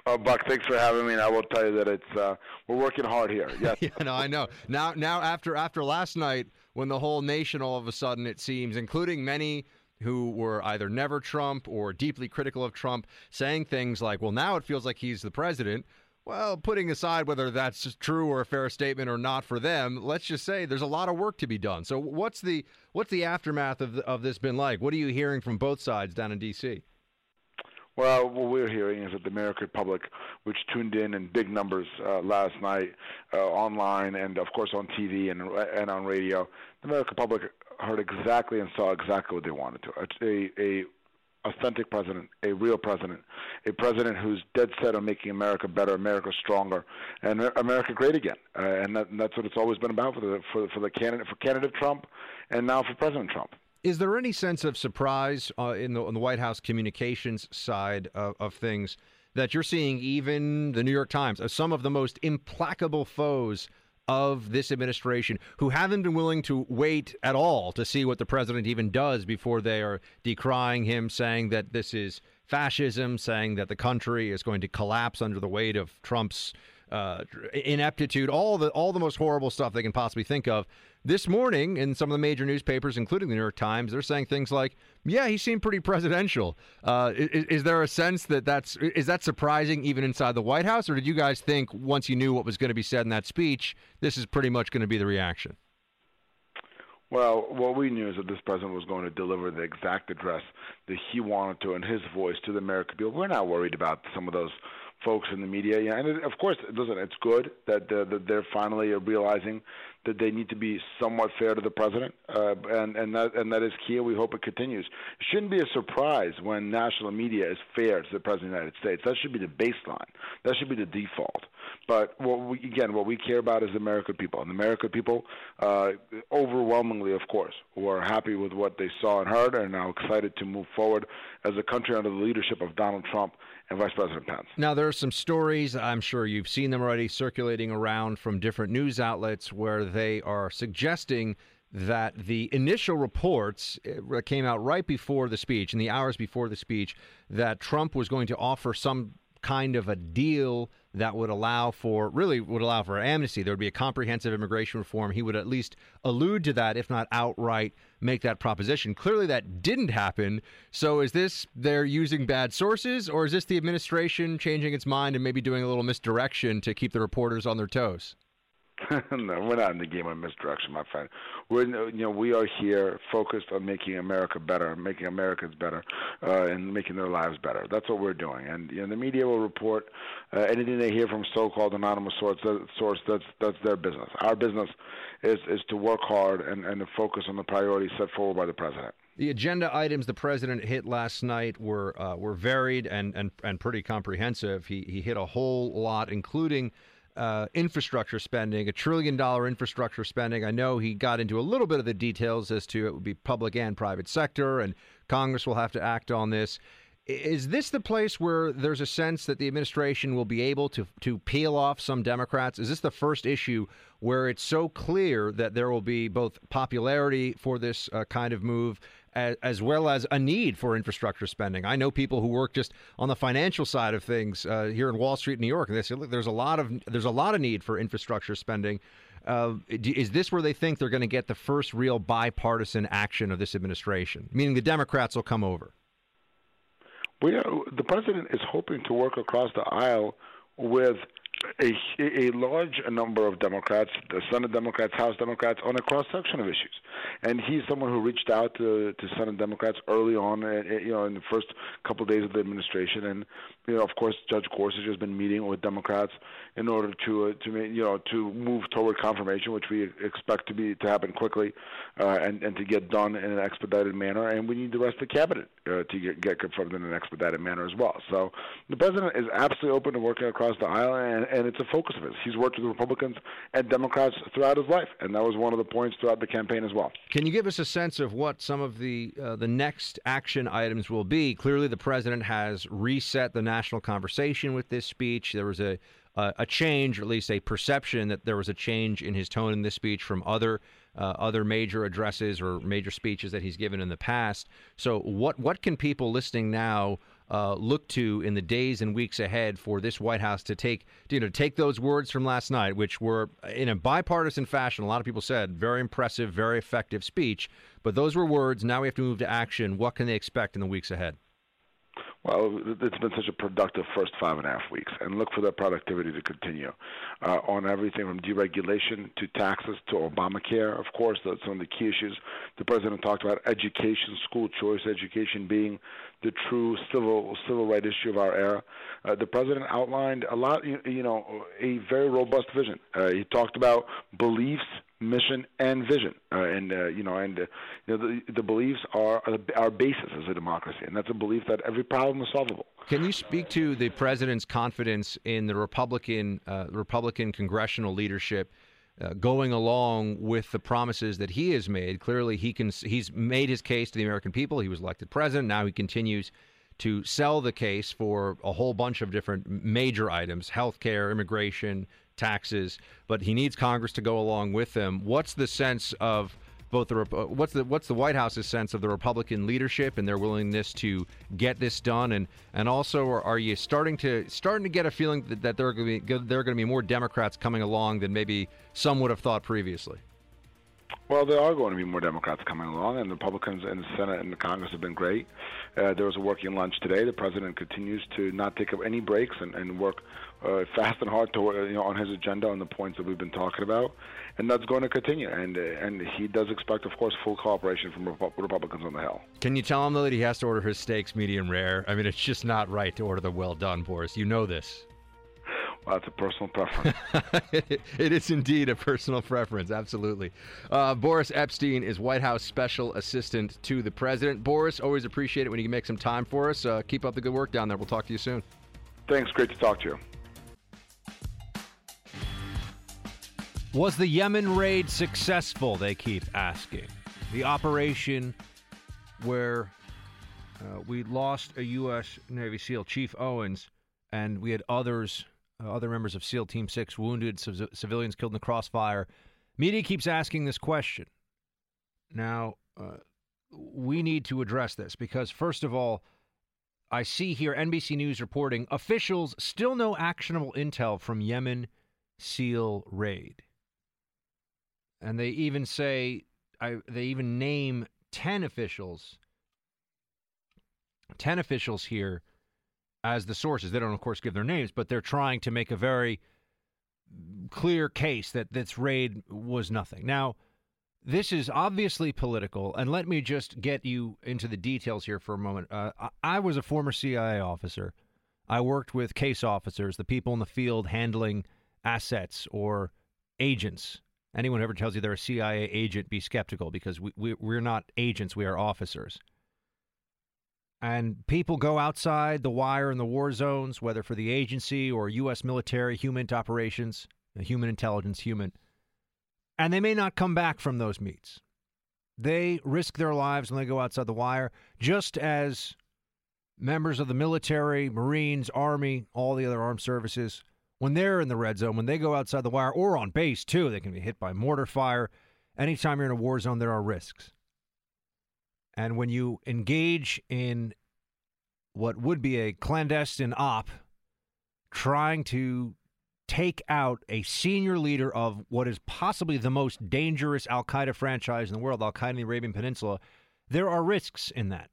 Speaker 2: well, Buck, thanks for having me. And I will tell you that it's uh, we're working hard here. Yes.
Speaker 6: yeah, no, I know. Now, now after after last night, when the whole nation, all of a sudden, it seems, including many who were either never Trump or deeply critical of Trump, saying things like, "Well, now it feels like he's the president." Well, putting aside whether that's true or a fair statement or not for them, let's just say there's a lot of work to be done. So, what's the what's the aftermath of of this been like? What are you hearing from both sides down in D.C.?
Speaker 2: Well, what we're hearing is that the American public, which tuned in in big numbers uh, last night uh, online and, of course, on TV and and on radio, the American public heard exactly and saw exactly what they wanted to. A, a authentic president, a real president, a president who's dead set on making America better, America stronger, and America great again. Uh, and, that, and that's what it's always been about for the for, for the candidate for candidate Trump, and now for President Trump.
Speaker 6: Is there any sense of surprise uh, in, the, in the White House communications side of, of things that you're seeing even the New York Times, as some of the most implacable foes of this administration who haven't been willing to wait at all to see what the president even does before they are decrying him, saying that this is fascism, saying that the country is going to collapse under the weight of Trump's uh, ineptitude, all the all the most horrible stuff they can possibly think of. This morning, in some of the major newspapers, including the New York Times, they're saying things like, "Yeah, he seemed pretty presidential." Uh, is, is, there a sense that that's is that surprising even inside the White House, or did you guys think once you knew what was going to be said in that speech, this is pretty much going to be the reaction?
Speaker 2: Well, what we knew is that this president was going to deliver the exact address that he wanted to in his voice to the American people. We're not worried about some of those folks in the media. Yeah, and it, of course, listen, it's good that, uh, that they're finally realizing that they need to be somewhat fair to the president, uh, and and that and that is key. We hope it continues. It shouldn't be a surprise when national media is fair to the president of the United States. That should be the baseline. That should be the default. But what we, again, what we care about is the American people, and the American people, uh, overwhelmingly, of course, who are happy with what they saw and heard, and are now excited to move forward as a country under the leadership of Donald Trump and Vice President Pence.
Speaker 6: Now, there are some stories, I'm sure you've seen them already, circulating around from different news outlets where they are suggesting that the initial reports uh, came out right before the speech, in the hours before the speech, that Trump was going to offer some kind of a deal that would allow for really would allow for amnesty. There would be a comprehensive immigration reform. He would at least allude to that, if not outright make that proposition. Clearly, that didn't happen. So, is this they're using bad sources, or is this the administration changing its mind and maybe doing a little misdirection to keep the reporters on their toes?
Speaker 2: no, we're not in the game of misdirection, my friend. We're you know we are here focused on making America better, making Americans better, uh, and making their lives better. That's what we're doing. And you know, the media will report uh, anything they hear from so-called anonymous source. Source that's that's their business. Our business is is to work hard and and to focus on the priorities set forward by the president.
Speaker 6: The agenda items the president hit last night were uh, were varied and, and and pretty comprehensive. He he hit a whole lot, including uh, infrastructure spending, a trillion dollar infrastructure spending. I know he got into a little bit of the details as to it would be public and private sector, and Congress will have to act on this. Is this the place where there's a sense that the administration will be able to to peel off some Democrats? Is this the first issue where it's so clear that there will be both popularity for this uh, kind of move as, as, well as a need for infrastructure spending. I know people who work just on the financial side of things uh, here in Wall Street, New York, and they say, look, there's a lot of there's a lot of need for infrastructure spending. Uh, is this where they think they're going to get the first real bipartisan action of this administration? Meaning the Democrats will come over.
Speaker 2: We are, the president is hoping to work across the aisle with a, a large number of Democrats, the Senate Democrats, House Democrats, on a cross section of issues. And he's someone who reached out to, to Senate Democrats early on, uh, you know, in the first couple of days of the administration. And, you know, of course, Judge Gorsuch has been meeting with Democrats in order to, uh, to you know, to move toward confirmation, which we expect to be to happen quickly, uh, and and to get done in an expedited manner. And we need the rest of the cabinet uh, to get, get confirmed in an expedited manner as well. So the president is absolutely open to working across the aisle, and, and it's a focus of his. He's worked with Republicans and Democrats throughout his life, and that was one of the points throughout the campaign as well.
Speaker 6: Can you give us a sense of what some of the uh, the next action items will be? Clearly, the president has reset the national conversation with this speech. There was a uh, a change, or at least a perception that there was a change in his tone in this speech from other uh, other major addresses or major speeches that he's given in the past. So, what what can people listening now uh, look to in the days and weeks ahead for this White House to take you know take those words from last night, which were in a bipartisan fashion. A lot of people said very impressive, very effective speech, but those were words. Now we have to move to action. What can they expect in the weeks ahead?
Speaker 2: Well, it's been such a productive first five and a half weeks, and look for that productivity to continue uh, on everything from deregulation to taxes to Obamacare. Of course, that's one of the key issues the president talked about: education, school choice education being the true civil civil right issue of our era. Uh, the president outlined a lot, you, you know, a very robust vision. Uh, he talked about beliefs mission and vision, uh, and uh, you know, and uh, you know, the, the beliefs are our basis as a democracy, and that's a belief that every problem is solvable.
Speaker 6: Can you speak to the president's confidence in the Republican uh, Republican congressional leadership? Uh, going along with the promises that he has made, clearly he can. He's made his case to the American people. He was elected president. Now he continues to sell the case for a whole bunch of different major items: health care, immigration, taxes, but he needs Congress to go along with him. What's the sense of both the what's the what's the White House's sense of the Republican leadership and their willingness to get this done, and and also are, are you starting to starting to get a feeling that, that there are going to be there are going to be more Democrats coming along than maybe some would have thought previously?
Speaker 2: Well, there are going to be more Democrats coming along, and the Republicans in the Senate and the Congress have been great. Uh, there was a working lunch today. The president continues to not take up any breaks and, and work uh, fast and hard to, you know, on his agenda on the points that we've been talking about, and that's going to continue. And uh, and he does expect, of course, full cooperation from Repu- Republicans on the Hill.
Speaker 6: Can you tell him though that he has to order his steaks medium rare? I mean, it's just not right to order the well done, Boris. You know this.
Speaker 2: Well, that's a personal preference.
Speaker 6: it is indeed a personal preference, absolutely. Uh, Boris Epshteyn is White House Special Assistant to the President. Boris, always appreciate it when you can make some time for us. Uh, keep up the good work down there. We'll talk to you soon.
Speaker 2: Thanks. Great to talk to you.
Speaker 6: Was the Yemen raid successful? They keep asking. The operation where uh, we lost a U.S. Navy SEAL, Chief Owens, and we had others, uh, other members of SEAL Team 6 wounded, civ- civilians killed in the crossfire. Media keeps asking this question. Now, uh, we need to address this because, first of all, I see here NBC News reporting officials still no actionable intel from Yemen SEAL raid. And they even say, I, they even name 10 officials, 10 officials here as the sources. They don't, of course, give their names, but they're trying to make a very clear case that this raid was nothing. Now, this is obviously political, and let me just get you into the details here for a moment. Uh, I, I was a former CIA officer. I worked with case officers, the people in the field handling assets or agents. Anyone who ever tells you they're a CIA agent, be skeptical because we, we, we're not agents, we are officers. And people go outside the wire in the war zones, whether for the agency or U.S. military, human operations, human intelligence, human, and they may not come back from those meets. They risk their lives when they go outside the wire, just as members of the military, Marines, Army, all the other armed services, when they're in the red zone, when they go outside the wire or on base too, they can be hit by mortar fire. Anytime you're in a war zone, there are risks. And when you engage in what would be a clandestine op, trying to take out a senior leader of what is possibly the most dangerous Al Qaeda franchise in the world, Al Qaeda in the Arabian Peninsula, there are risks in that.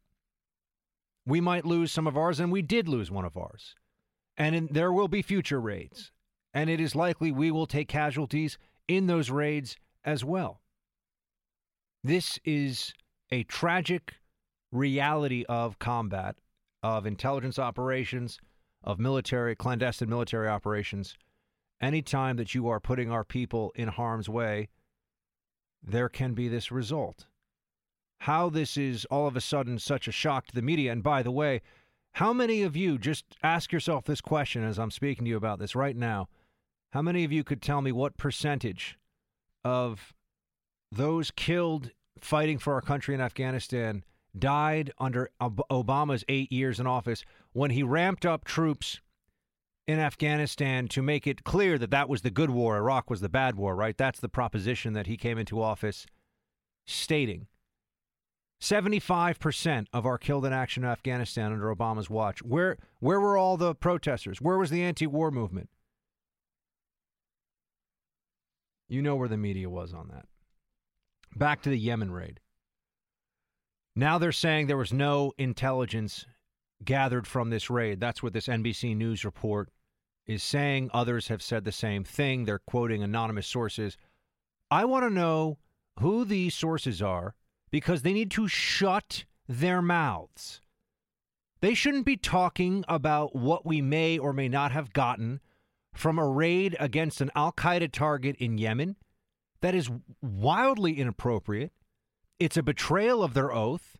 Speaker 6: We might lose some of ours, and we did lose one of ours. And in, there will be future raids. And it is likely we will take casualties in those raids as well. This is a tragic reality of combat, of intelligence operations, of military, clandestine military operations. Anytime that you are putting our people in harm's way, there can be this result. How this is all of a sudden such a shock to the media, and by the way, how many of you, just ask yourself this question as I'm speaking to you about this right now, how many of you could tell me what percentage of those killed fighting for our country in Afghanistan died under Obama's eight years in office when he ramped up troops in Afghanistan to make it clear that that was the good war, Iraq was the bad war, right? That's the proposition that he came into office stating. 75% of our killed in action in Afghanistan under Obama's watch. Where where were all the protesters? Where was the anti-war movement? You know where the media was on that. Back to the Yemen raid. Now they're saying there was no intelligence gathered from this raid. That's what this NBC News report is saying. Others have said the same thing. They're quoting anonymous sources. I want to know who these sources are because they need to shut their mouths. They shouldn't be talking about what we may or may not have gotten from a raid against an Al Qaeda target in Yemen. That is wildly inappropriate. It's a betrayal of their oath,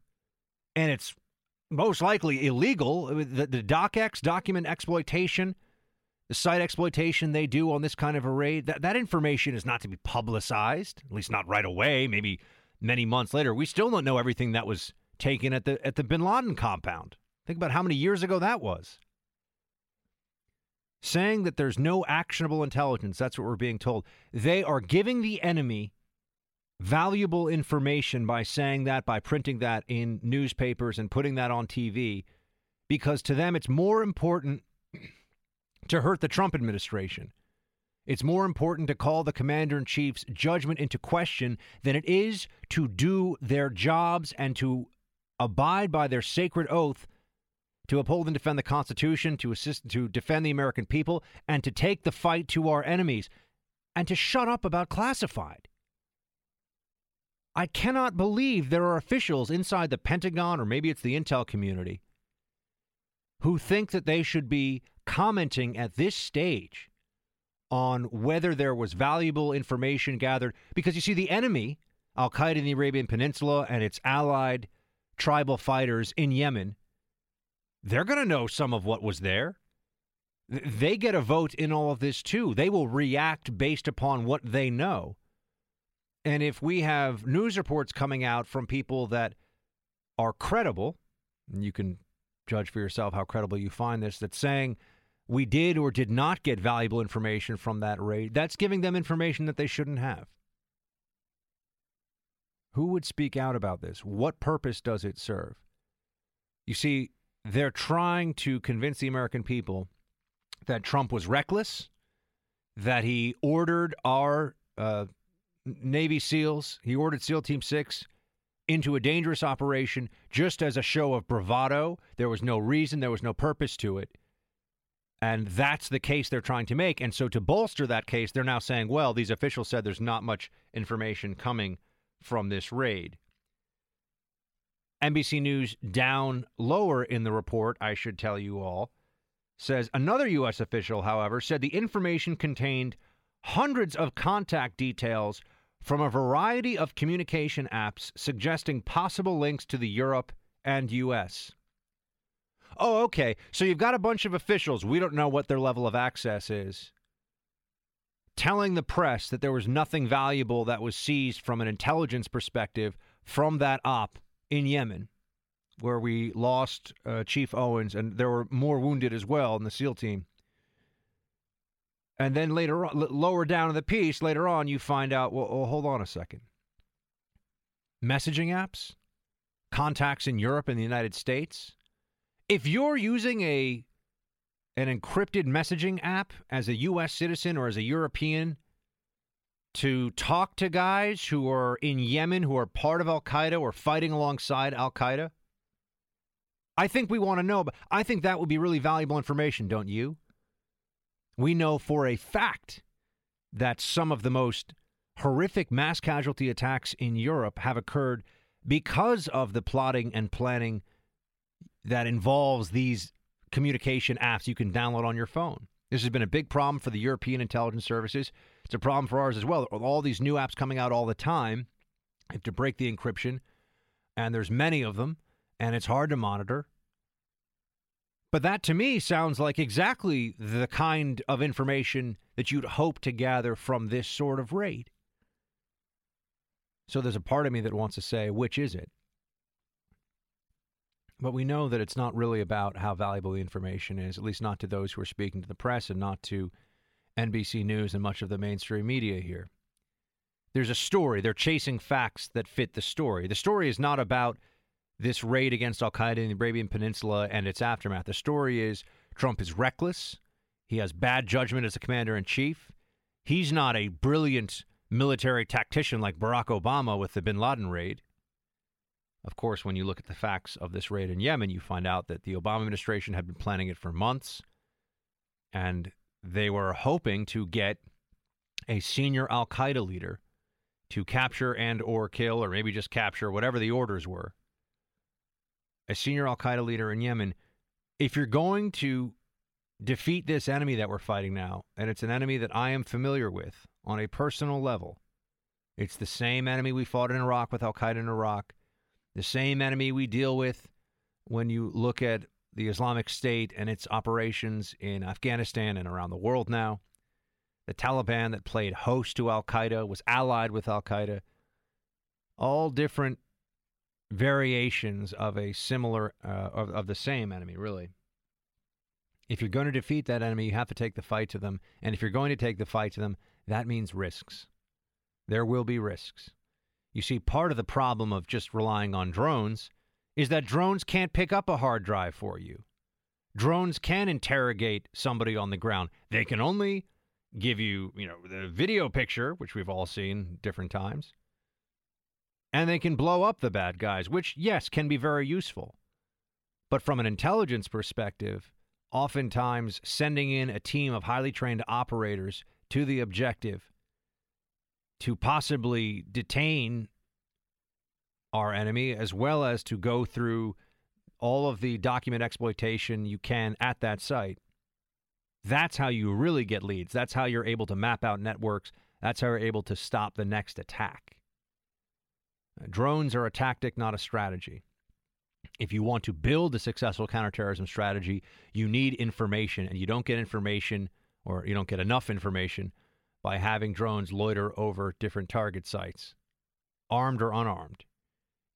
Speaker 6: and it's most likely illegal. The, the DOCEX document exploitation, the site exploitation they do on this kind of a raid, that, that information is not to be publicized, at least not right away, maybe many months later. We still don't know everything that was taken at the at the bin Laden compound. Think about how many years ago that was. Saying that there's no actionable intelligence, that's what we're being told. They are giving the enemy valuable information by saying that, by printing that in newspapers and putting that on TV, because to them it's more important to hurt the Trump administration. It's more important to call the commander in chief's judgment into question than it is to do their jobs and to abide by their sacred oath to uphold and defend the Constitution, to assist to defend the American people, and to take the fight to our enemies, and to shut up about classified. I cannot believe there are officials inside the Pentagon, or maybe it's the intel community, who think that they should be commenting at this stage on whether there was valuable information gathered. Because you see, the enemy, Al Qaeda in the Arabian Peninsula and its allied tribal fighters in Yemen, they're going to know some of what was there. They get a vote in all of this too. They will react based upon what they know. And if we have news reports coming out from people that are credible, and you can judge for yourself how credible you find this, that's saying we did or did not get valuable information from that raid, that's giving them information that they shouldn't have. Who would speak out about this? What purpose does it serve? You see, they're trying to convince the American people that Trump was reckless, that he ordered our uh, Navy SEALs, he ordered SEAL Team 6 into a dangerous operation just as a show of bravado. There was no reason, there was no purpose to it. And that's the case they're trying to make. And so, to bolster that case, they're now saying, well, these officials said there's not much information coming from this raid. NBC News down lower in the report, I should tell you all, says another U.S. official, however, said the information contained hundreds of contact details from a variety of communication apps suggesting possible links to the Europe and U.S. Oh, okay. So you've got a bunch of officials, we don't know what their level of access is, telling the press that there was nothing valuable that was seized from an intelligence perspective from that op in Yemen, where we lost uh, Chief Owens, and there were more wounded as well in the SEAL team. And then later on, lower down in the piece, later on, you find out, well, well, hold on a second. Messaging apps, contacts in Europe and the United States. If you're using a an encrypted messaging app as a U.S. citizen or as a European to talk to guys who are in Yemen who are part of Al Qaeda or fighting alongside Al Qaeda? I think we want to know, but I think that would be really valuable information, don't you? We know for a fact that some of the most horrific mass casualty attacks in Europe have occurred because of the plotting and planning that involves these communication apps you can download on your phone. This has been a big problem for the European intelligence services. It's a problem for ours as well. All these new apps coming out all the time have to break the encryption, and there's many of them, and it's hard to monitor. But that to me sounds like exactly the kind of information that you'd hope to gather from this sort of raid. So there's a part of me that wants to say, which is it? But we know that it's not really about how valuable the information is, at least not to those who are speaking to the press and not to NBC News and much of the mainstream media here. There's a story. They're chasing facts that fit the story. The story is not about this raid against Al Qaeda in the Arabian Peninsula and its aftermath. The story is Trump is reckless. He has bad judgment as a commander in chief. He's not a brilliant military tactician like Barack Obama with the bin Laden raid. Of course, when you look at the facts of this raid in Yemen, you find out that the Obama administration had been planning it for months, and they were hoping to get a senior Al Qaeda leader to capture and or kill, or maybe just capture whatever the orders were. A senior Al Qaeda leader in Yemen. If you're going to defeat this enemy that we're fighting now, and it's an enemy that I am familiar with on a personal level, it's the same enemy we fought in Iraq with Al Qaeda in Iraq the same enemy we deal with when you look at the Islamic State and its operations in Afghanistan and around the world now. The Taliban that played host to Al Qaeda was allied with Al Qaeda. All different variations of a similar, uh, of, of the same enemy, really. If you're going to defeat that enemy, you have to take the fight to them. And if you're going to take the fight to them, that means risks. There will be risks. You see, part of the problem of just relying on drones is that drones can't pick up a hard drive for you. Drones can interrogate somebody on the ground. They can only give you, you know, the video picture, which we've all seen different times. And they can blow up the bad guys, which, yes, can be very useful. But from an intelligence perspective, oftentimes sending in a team of highly trained operators to the objective to possibly detain our enemy as well as to go through all of the document exploitation you can at that site. That's how you really get leads. That's how you're able to map out networks. That's how you're able to stop the next attack. Uh, drones are a tactic, not a strategy. If you want to build a successful counterterrorism strategy, you need information, and you don't get information or you don't get enough information by having drones loiter over different target sites, armed or unarmed.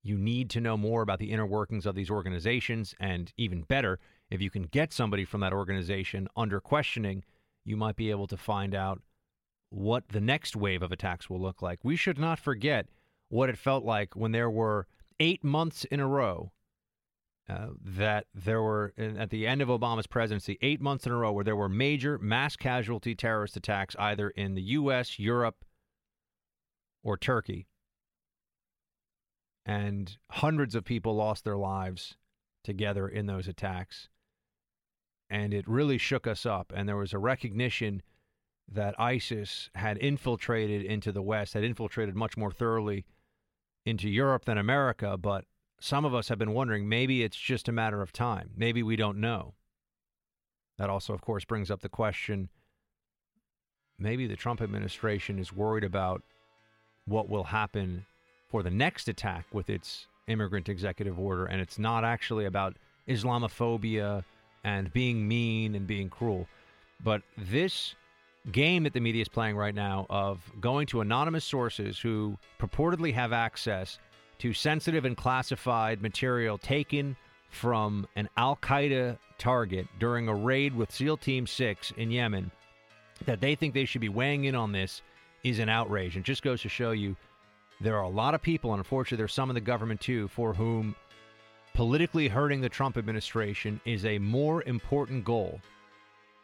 Speaker 6: You need to know more about the inner workings of these organizations, and even better, if you can get somebody from that organization under questioning, you might be able to find out what the next wave of attacks will look like. We should not forget what it felt like when there were eight months in a row uh, that there were, at the end of Obama's presidency, eight months in a row where there were major mass casualty terrorist attacks either in the U.S., Europe, or Turkey. And hundreds of people lost their lives together in those attacks. And it really shook us up. And there was a recognition that ISIS had infiltrated into the West, had infiltrated much more thoroughly into Europe than America, but some of us have been wondering maybe it's just a matter of time. Maybe we don't know. That also, of course, brings up the question maybe the Trump administration is worried about what will happen for the next attack with its immigrant executive order, and it's not actually about Islamophobia and being mean and being cruel. But this game that the media is playing right now of going to anonymous sources who purportedly have access to sensitive and classified material taken from an Al Qaeda target during a raid with SEAL Team 6 in Yemen that they think they should be weighing in on this is an outrage. And just goes to show you there are a lot of people, and unfortunately, there's some in the government too, for whom politically hurting the Trump administration is a more important goal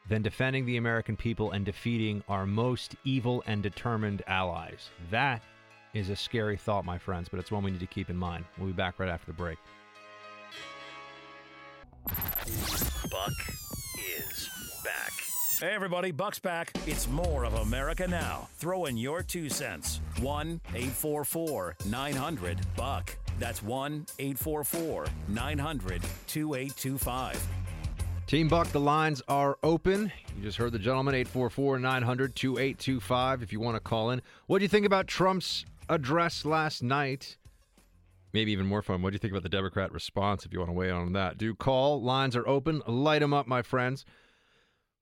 Speaker 6: than defending the American people and defeating our most evil and determined allies. That is a scary thought, my friends, but it's one we need to keep in mind. We'll be back right after the break.
Speaker 5: Buck is back. Hey, everybody, Buck's back. It's more of America Now. Throw in your two cents. 1 844 900 Buck. That's 1 844 900 2825.
Speaker 6: Team Buck, the lines are open. You just heard the gentleman, 844 900 2825, if you want to call in. What do you think about Trump's address last night? Maybe even more fun. What do you think about the Democrat response if you want to weigh in on that? Do call. Lines are open. Light them up, my friends.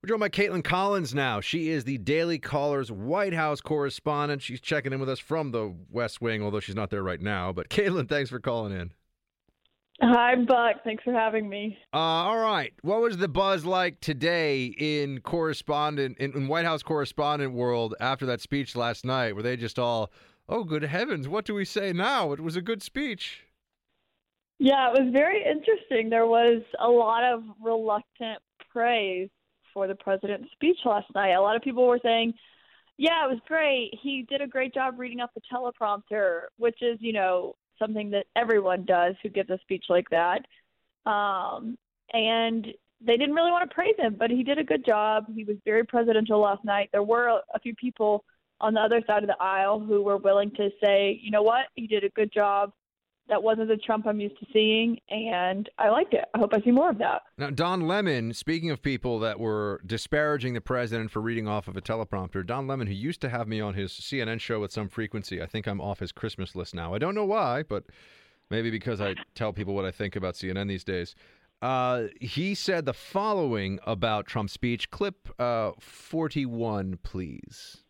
Speaker 6: We're joined by Kaitlan Collins now. She is the Daily Caller's White House correspondent. She's checking in with us from the West Wing, although she's not there right now. But Kaitlan, thanks for calling in.
Speaker 10: Hi, Buck. Thanks for having me.
Speaker 6: Uh, all right. What was the buzz like today in correspondent in, in White House correspondent world after that speech last night? Were they just all, "Oh, good heavens, what do we say now?" It was a good speech.
Speaker 10: Yeah, it was very interesting. There was a lot of reluctant praise for the president's speech last night. A lot of people were saying, "Yeah, it was great. He did a great job reading off the teleprompter," which is, you know, something that everyone does who gives a speech like that. Um, and they didn't really want to praise him, but he did a good job. He was very presidential last night. There were a, a few people on the other side of the aisle who were willing to say, you know what, he did a good job. That wasn't the Trump I'm used to seeing, and I liked it. I hope I see more of that.
Speaker 6: Now, Don Lemon, speaking of people that were disparaging the president for reading off of a teleprompter, Don Lemon, who used to have me on his CNN show with some frequency, I think I'm off his Christmas list now. I don't know why, but maybe because I tell people what I think about CNN these days. Uh, he said the following about Trump's speech. Clip uh, 41, please.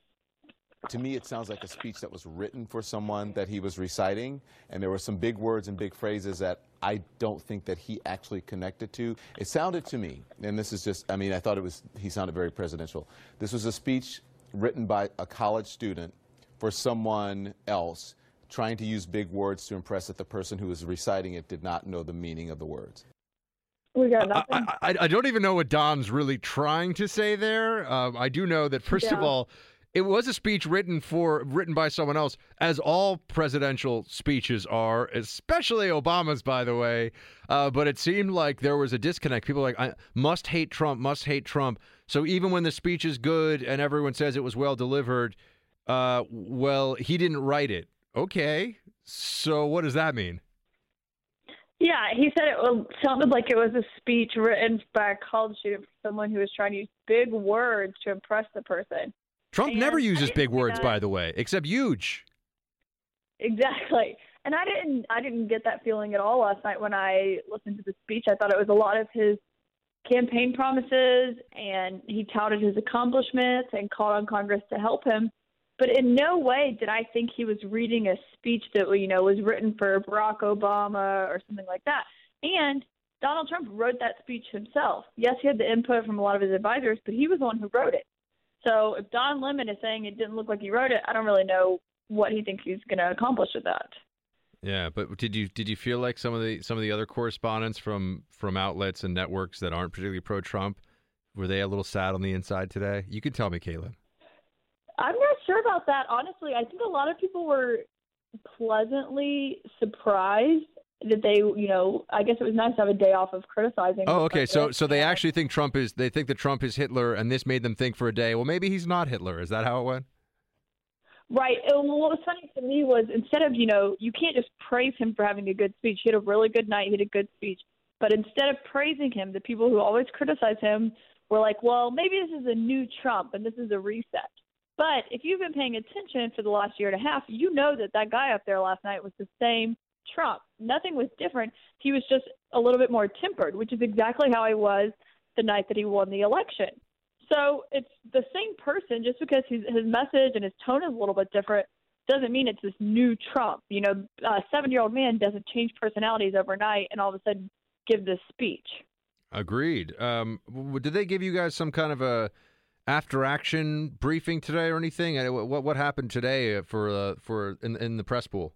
Speaker 11: To me, it sounds like a speech that was written for someone that he was reciting, and there were some big words and big phrases that I don't think that he actually connected to. It sounded to me, and this is just, I mean, I thought it was, he sounded very presidential. This was a speech written by a college student for someone else trying to use big words to impress that the person who was reciting it did not know the meaning of the words.
Speaker 10: We got nothing.
Speaker 6: I, I, I don't even know what Don's really trying to say there. Um, I do know that first of all, it was a speech written for written by someone else, as all presidential speeches are, especially Obama's, by the way. Uh, but it seemed like there was a disconnect. People like I must hate Trump, must hate Trump. So even when the speech is good and everyone says it was well delivered, uh, well, he didn't write it. Okay, so what does that mean?
Speaker 10: Yeah, he said it sounded like it was a speech written by a college student someone who was trying to use big words to impress the person.
Speaker 6: Trump
Speaker 10: And
Speaker 6: never uses big words, by the way, except huge.
Speaker 10: Exactly. And I didn't I didn't get that feeling at all last night when I listened to the speech. I thought it was a lot of his campaign promises and he touted his accomplishments and called on Congress to help him. But in no way did I think he was reading a speech that you know was written for Barack Obama or something like that. And Donald Trump wrote that speech himself. Yes, he had the input from a lot of his advisors, but he was the one who wrote it. So if Don Lemon is saying it didn't look like he wrote it, I don't really know what he thinks he's going to accomplish with that.
Speaker 6: Yeah, but did you did you feel like some of the some of the other correspondents from from outlets and networks that aren't particularly pro Trump were they a little sad on the inside today? You could tell me, Kaitlan.
Speaker 10: I'm not sure about that. Honestly, I think a lot of people were pleasantly surprised that they, you know, I guess it was nice to have a day off of criticizing.
Speaker 6: Oh, okay. So so they actually think Trump is they think that Trump is Hitler, and this made them think for a day. Well, maybe he's not Hitler. Is that how it went?
Speaker 10: Right. And what was funny to me was instead of, you know, you can't just praise him for having a good speech. He had a really good night. He had a good speech. But instead of praising him, the people who always criticize him were like, well, maybe this is a new Trump and this is a reset. But if you've been paying attention for the last year and a half, you know that that guy up there last night was the same Trump. Nothing was different. He was just a little bit more tempered, which is exactly how he was the night that he won the election. So it's the same person just because his, his message and his tone is a little bit different doesn't mean it's this new Trump. You know, a seven year old man doesn't change personalities overnight and all of a sudden give this speech.
Speaker 6: Agreed. Um, did they give you guys some kind of a after action briefing today or anything? Uh, What what happened today for uh, for in in the press pool?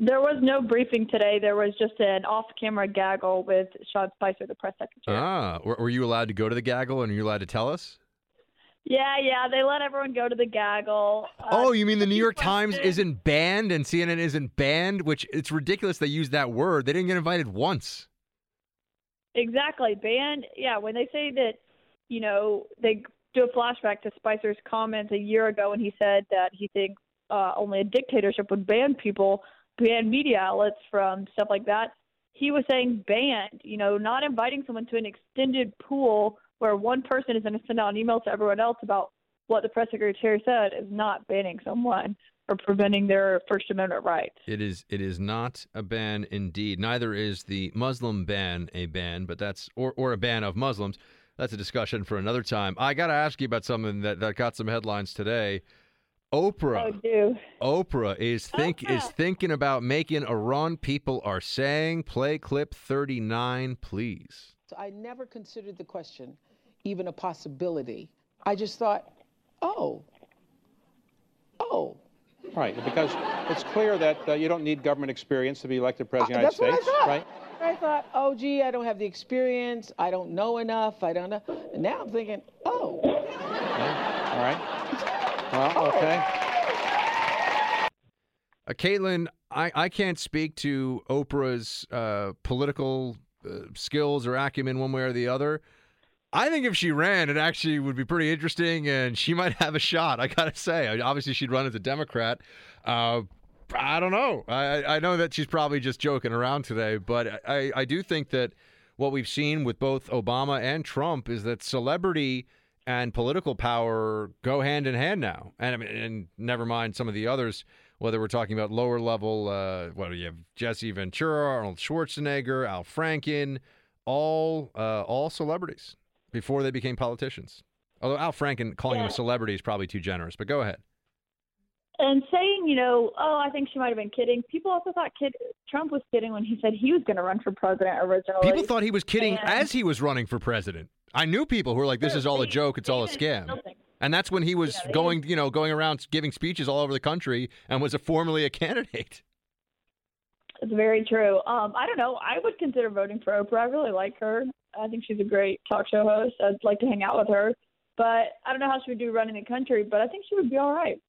Speaker 10: There was no briefing today. There was just an off camera gaggle with Sean Spicer, the press secretary.
Speaker 6: Ah, were, were you allowed to go to the gaggle and are you allowed to tell us?
Speaker 10: Yeah, yeah, they let everyone go to the gaggle. Uh,
Speaker 6: oh, you mean the New York Times isn't banned and CNN isn't banned? Which it's ridiculous they use that word. They didn't get invited once.
Speaker 10: Exactly. Banned. Yeah, when they say that, you know, they do a flashback to Spicer's comments a year ago when he said that he thinks uh, only a dictatorship would ban people, ban media outlets from stuff like that. He was saying banned, you know, not inviting someone to an extended pool where one person is going to send out an email to everyone else about what the press secretary said is not banning someone or preventing their First Amendment rights.
Speaker 6: It is it is not a ban indeed. Neither is the Muslim ban a ban, but that's or, or a ban of Muslims. That's a discussion for another time. I got to ask you about something that, that got some headlines today. Oprah.
Speaker 10: Oh, do.
Speaker 6: Oprah is think is thinking about making a run. People are saying, "Play clip 39, please."
Speaker 12: So I never considered the question even a possibility. I just thought, oh, oh.
Speaker 13: Right, because it's clear that uh, you don't need government experience to be elected president of the
Speaker 12: That's
Speaker 13: United
Speaker 12: what I
Speaker 13: States,
Speaker 12: thought.
Speaker 13: right?
Speaker 12: I thought, oh, gee, I don't have the experience. I don't know enough. I don't know. And now I'm thinking, oh.
Speaker 13: All right. Well, okay.
Speaker 6: Uh, Kaitlan, I, I can't speak to Oprah's uh, political uh, skills or acumen one way or the other. I think if she ran, it actually would be pretty interesting, and she might have a shot. I gotta say, obviously she'd run as a Democrat. Uh, I don't know. I, I know that she's probably just joking around today, but I, I do think that what we've seen with both Obama and Trump is that celebrity and political power go hand in hand now. And I mean, and never mind some of the others, whether we're talking about lower level, uh, what do you have? Jesse Ventura, Arnold Schwarzenegger, Al Franken, all uh, all celebrities before they became politicians. Although Al Franken calling him a celebrity is probably too generous, but go ahead.
Speaker 10: And saying, you know, oh, I think she might have been kidding. People also thought kid Trump was kidding when he said he was going to run for president originally.
Speaker 6: People thought he was kidding
Speaker 10: And-
Speaker 6: as he was running for president. I knew people who were like, "This is all a joke. It's all a scam." And that's when he was
Speaker 10: Yeah,
Speaker 6: going, you know, going around giving speeches all over the country and was a formerly a candidate.
Speaker 10: It's very true. Um, I don't know. I would consider voting for Oprah. I really like her. I think she's a great talk show host. I'd like to hang out with her. But I don't know how she would do running the country, but I think she would be all right.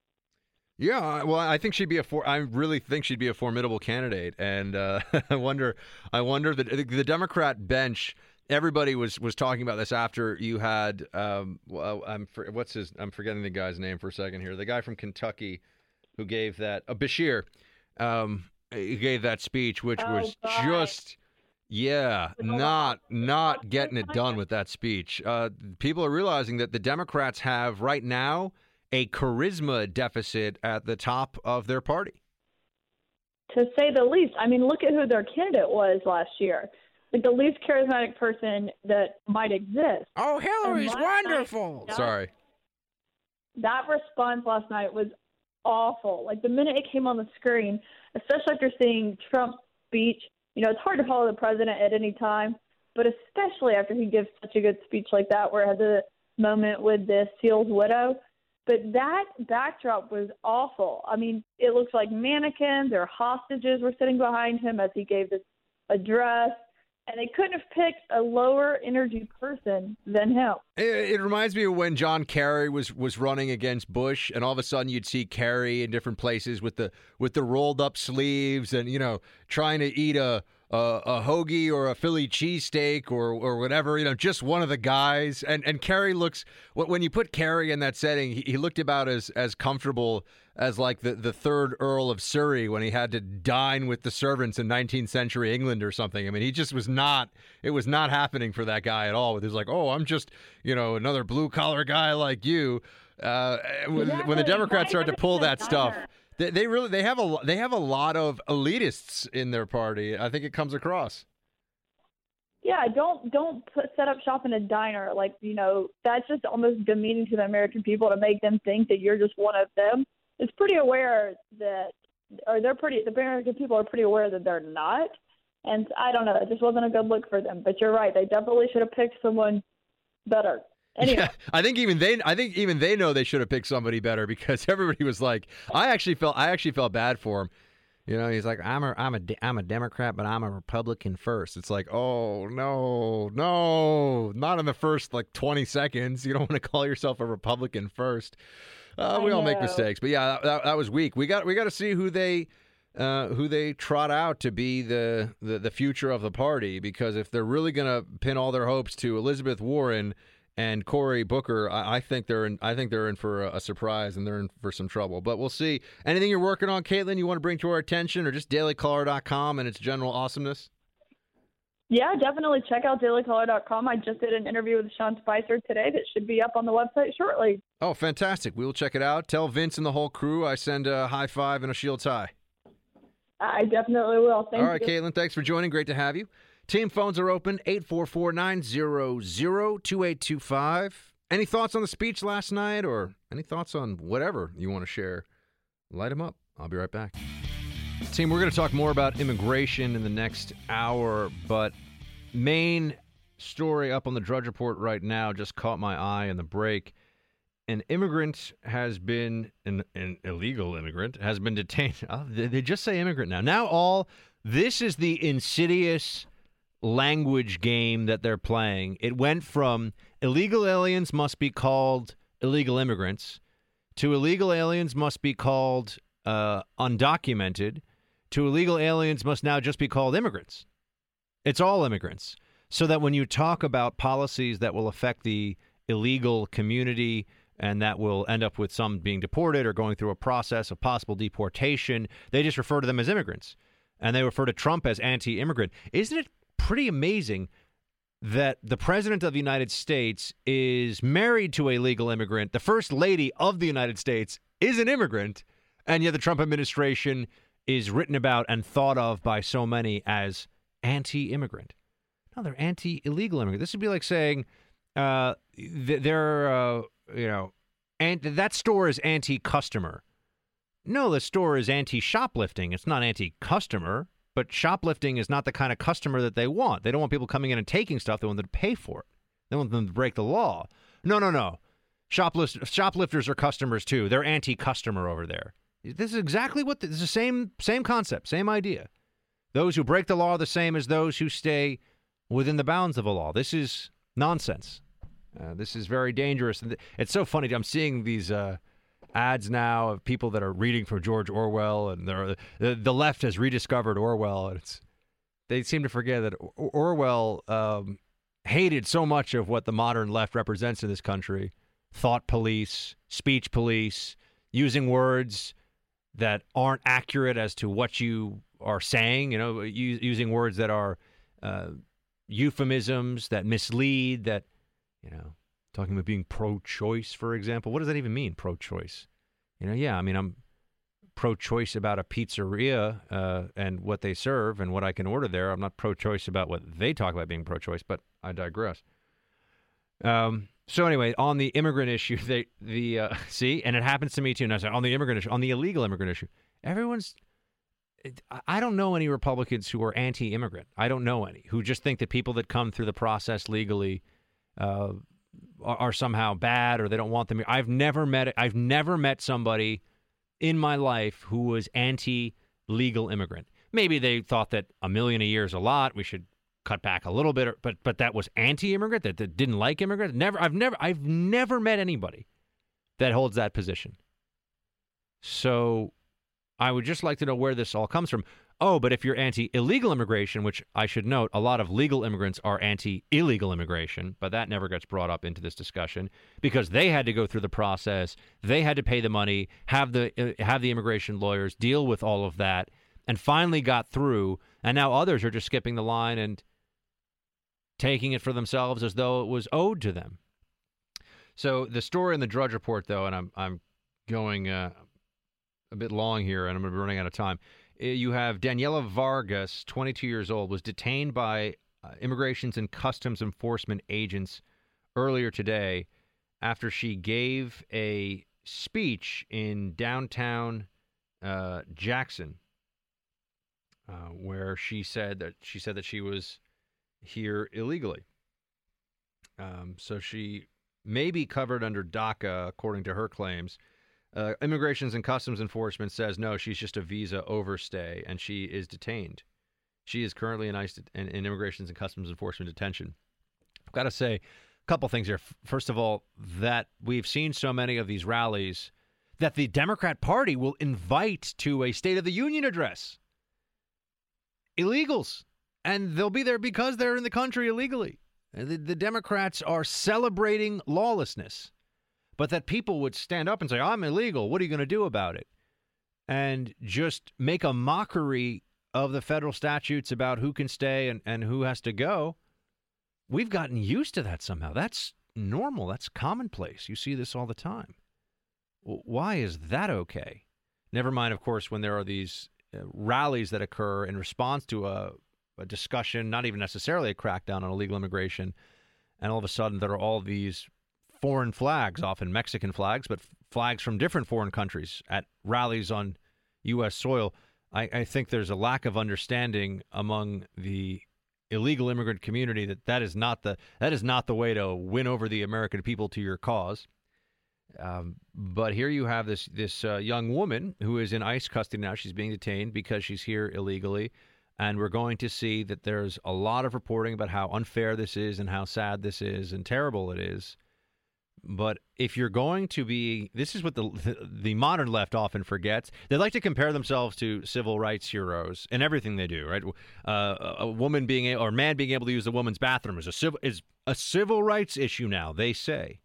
Speaker 6: Yeah, well, I think she'd be a for. I really think she'd be a formidable candidate, and uh, I wonder, I wonder that the Democrat bench. Everybody was was talking about this after you had. Um, well, I'm for, what's his? I'm forgetting the guy's name for a second here. The guy from Kentucky who gave that. Uh, Beshear. Um, he gave that speech, which
Speaker 10: Oh,
Speaker 6: was
Speaker 10: God.
Speaker 6: just. Yeah, not not getting it done with that speech. Uh, people are realizing that the Democrats have right now a charisma deficit at the top of their party.
Speaker 10: To say the least. I mean, look at who their candidate was last year. Like the least charismatic person that might exist.
Speaker 6: Oh,
Speaker 10: Hillary's
Speaker 6: wonderful.
Speaker 10: that-
Speaker 6: Sorry.
Speaker 10: that response last night was awful. Like the minute it came on the screen, especially after seeing Trump's speech, you know, it's hard to follow the president at any time, but especially after he gives such a good speech like that, where it had the moment with the SEAL's widow. But that backdrop was awful. I mean, it looks like mannequins or hostages were sitting behind him as he gave this address, and they couldn't have picked a lower energy person than him.
Speaker 6: It, it reminds me of when John Kerry was was running against Bush, and all of a sudden you'd see Kerry in different places with the with the rolled up sleeves, and you know trying to eat a a, a hoagie or a Philly cheesesteak or or whatever. You know, just one of the guys. And and Kerry looks when you put Kerry in that setting, he, he looked about as as comfortable as like the, the third Earl of Surrey when he had to dine with the servants in 19th century England or something. I mean, he just was not, it was not happening for that guy at all. He was like, oh, I'm just, you know, another blue collar guy like you. Uh, when, when the Democrats start to pull that stuff,
Speaker 10: Diner.
Speaker 6: They, they really they have a they have a lot of elitists in their party. I think it comes across.
Speaker 10: Yeah, don't don't put, set up shop in a diner. Like you know, that's just almost demeaning to the American people to make them think that you're just one of them. It's pretty aware that, or they're pretty. The American people are pretty aware that they're not. And I don't know. It just wasn't a good look for them. But you're right. They definitely should have picked someone better. Anyway,
Speaker 6: Yeah, I think even they I think even they know they should have picked somebody better because everybody was like I actually felt I actually felt bad for him. You know, he's like I'm a I'm a I'm a Democrat, but I'm a Republican first. It's like, "Oh, no. No. Not in the first like 20 seconds. You don't want to call yourself a Republican first. Uh, we all make mistakes. But yeah, that, that, that was weak. We got we got to see who they uh, who they trot out to be the, the the future of the party because if they're really going to pin all their hopes to Elizabeth Warren and Cory Booker, I, I think they're in. I think they're in for a, a surprise and they're in for some trouble. But we'll see. Anything you're working on, Kaitlan, you want to bring to our attention, or just dailycaller.com and its general awesomeness?
Speaker 10: yeah, definitely check out dailycaller.com. I just did an interview with Sean Spicer today that should be up on the website shortly.
Speaker 6: Oh, fantastic! We will check it out. Tell Vince and the whole crew I send a high five and a shield tie.
Speaker 10: I definitely will. Thank
Speaker 6: All right,
Speaker 10: you.
Speaker 6: Kaitlan, thanks for joining. Great to have you. Team phones are open 844 900 2825. Any thoughts on the speech last night or any thoughts on whatever you want to share? Light them up. I'll be right back. Team, we're going to talk more about immigration in the next hour, but main story up on the Drudge Report right now just caught my eye in the break. An immigrant has been, an, an illegal immigrant has been detained. Oh, they, they just say immigrant now. Now, all this is the insidious language game that they're playing. It went from illegal aliens must be called illegal immigrants to illegal aliens must be called uh, undocumented to illegal aliens must now just be called immigrants. It's all immigrants. So that when you talk about policies that will affect the illegal community and that will end up with some being deported or going through a process of possible deportation, they just refer to them as immigrants. And they refer to Trump as anti immigrant. Isn't it pretty amazing that the president of the United States is married to a legal immigrant? The first lady of the United States is an immigrant, and yet the Trump administration is written about and thought of by so many as anti immigrant. No, they're anti illegal immigrant. This would be like saying uh, they're, uh, you know, and that store is anti customer. No, the store is anti shoplifting. It's not anti customer, but shoplifting is not the kind of customer that they want. They don't want people coming in and taking stuff. They want them to pay for it. They want them to break the law. No, no, no. Shoplift, shoplifters are customers too. They're anti-customer over there. This is exactly what the, this is the same same concept, same idea. Those who break the law are the same as those who stay within the bounds of the law. This is nonsense. Uh, this is very dangerous. And It's so funny. I'm seeing these uh, ads now of people that are reading from George Orwell, and the the left has rediscovered Orwell, and it's they seem to forget that Or- Orwell um, hated so much of what the modern left represents in this country: thought police, speech police, using words that aren't accurate as to what you are saying. You know, u- using words that are uh, euphemisms that mislead. That you know, talking about being pro-choice, for example. What does that even mean, pro-choice? You know, yeah, I mean, I'm pro-choice about a pizzeria uh, and what they serve and what I can order there. I'm not pro-choice about what they talk about being pro-choice, but I digress. Um, so anyway, on the immigrant issue, they the uh, see, and it happens to me too. And I said on the immigrant issue, on the illegal immigrant issue, everyone's. I- don't know any Republicans who are anti-immigrant. I don't know any who just think that people that come through the process legally uh, are, are somehow bad or they don't want them. I've never met. I've never met somebody in my life who was anti-legal immigrant. Maybe they thought that a million a year is a lot. We should cut back a little bit, but but that was anti-immigrant. That, that didn't like immigrants. Never. I've never. I've never met anybody that holds that position. So, I would just like to know where this all comes from. Oh, but if you're anti illegal immigration, which I should note, a lot of legal immigrants are anti illegal immigration, but that never gets brought up into this discussion because they had to go through the process, they had to pay the money, have the uh, have the immigration lawyers deal with all of that, and finally got through. And now others are just skipping the line and taking it for themselves as though it was owed to them. So the story in the Drudge Report, though, and I'm I'm going uh, a bit long here, and I'm going to be running out of time. Uh, You have Daniela Vargas, 22 years old, was detained by uh, Immigrations and Customs Enforcement agents earlier today after she gave a speech in downtown uh, Jackson, uh, where she said that she said that she was here illegally. Um, so she may be covered under DACA, according to her claims. Uh, Immigrations and Customs Enforcement says no, she's just a visa overstay and she is detained. She is currently in ICE in, in Immigrations and Customs Enforcement detention. I've got to say a couple things here. First of all, that we've seen so many of these rallies that the Democrat Party will invite to a State of the Union address illegals, and they'll be there because they're in the country illegally. The, the Democrats are celebrating lawlessness, but that people would stand up and say, I'm illegal. What are you going to do about it? And just make a mockery of the federal statutes about who can stay and, and who has to go. We've gotten used to that somehow. That's normal. That's commonplace. You see this all the time. Why is that okay? Never mind, of course, when there are these uh, rallies that occur in response to a, a discussion, not even necessarily a crackdown on illegal immigration, and all of a sudden there are all these foreign flags, often Mexican flags, but f- flags from different foreign countries at rallies on U.S. soil. I, I think there's a lack of understanding among the illegal immigrant community that that is not the that is not the way to win over the American people to your cause. Um, but here you have this this uh, young woman who is in ICE custody now. She's being detained because she's here illegally, and we're going to see that there's a lot of reporting about how unfair this is and how sad this is and terrible it is. But if you're going to be, this is what the the modern left often forgets. They like to compare themselves to civil rights heroes in everything they do. Right? Uh, a woman being a, or a man being able to use a woman's bathroom is a civil is a civil rights issue now. They say,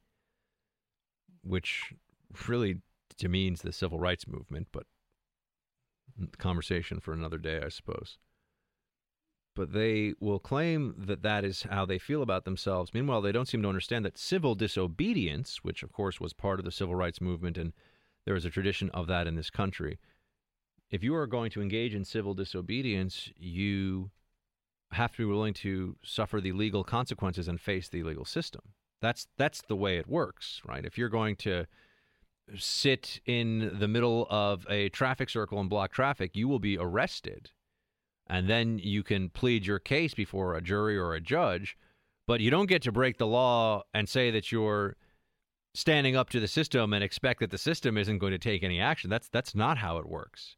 Speaker 6: which really demeans the civil rights movement. But conversation for another day, I suppose but they will claim that that is how they feel about themselves. Meanwhile, they don't seem to understand that civil disobedience, which of course was part of the civil rights movement, and there is a tradition of that in this country. If you are going to engage in civil disobedience, you have to be willing to suffer the legal consequences and face the legal system. That's that's the way it works, right? If you're going to sit in the middle of a traffic circle and block traffic, you will be arrested and then you can plead your case before a jury or a judge, but you don't get to break the law and say that you're standing up to the system and expect that the system isn't going to take any action. That's that's not how it works.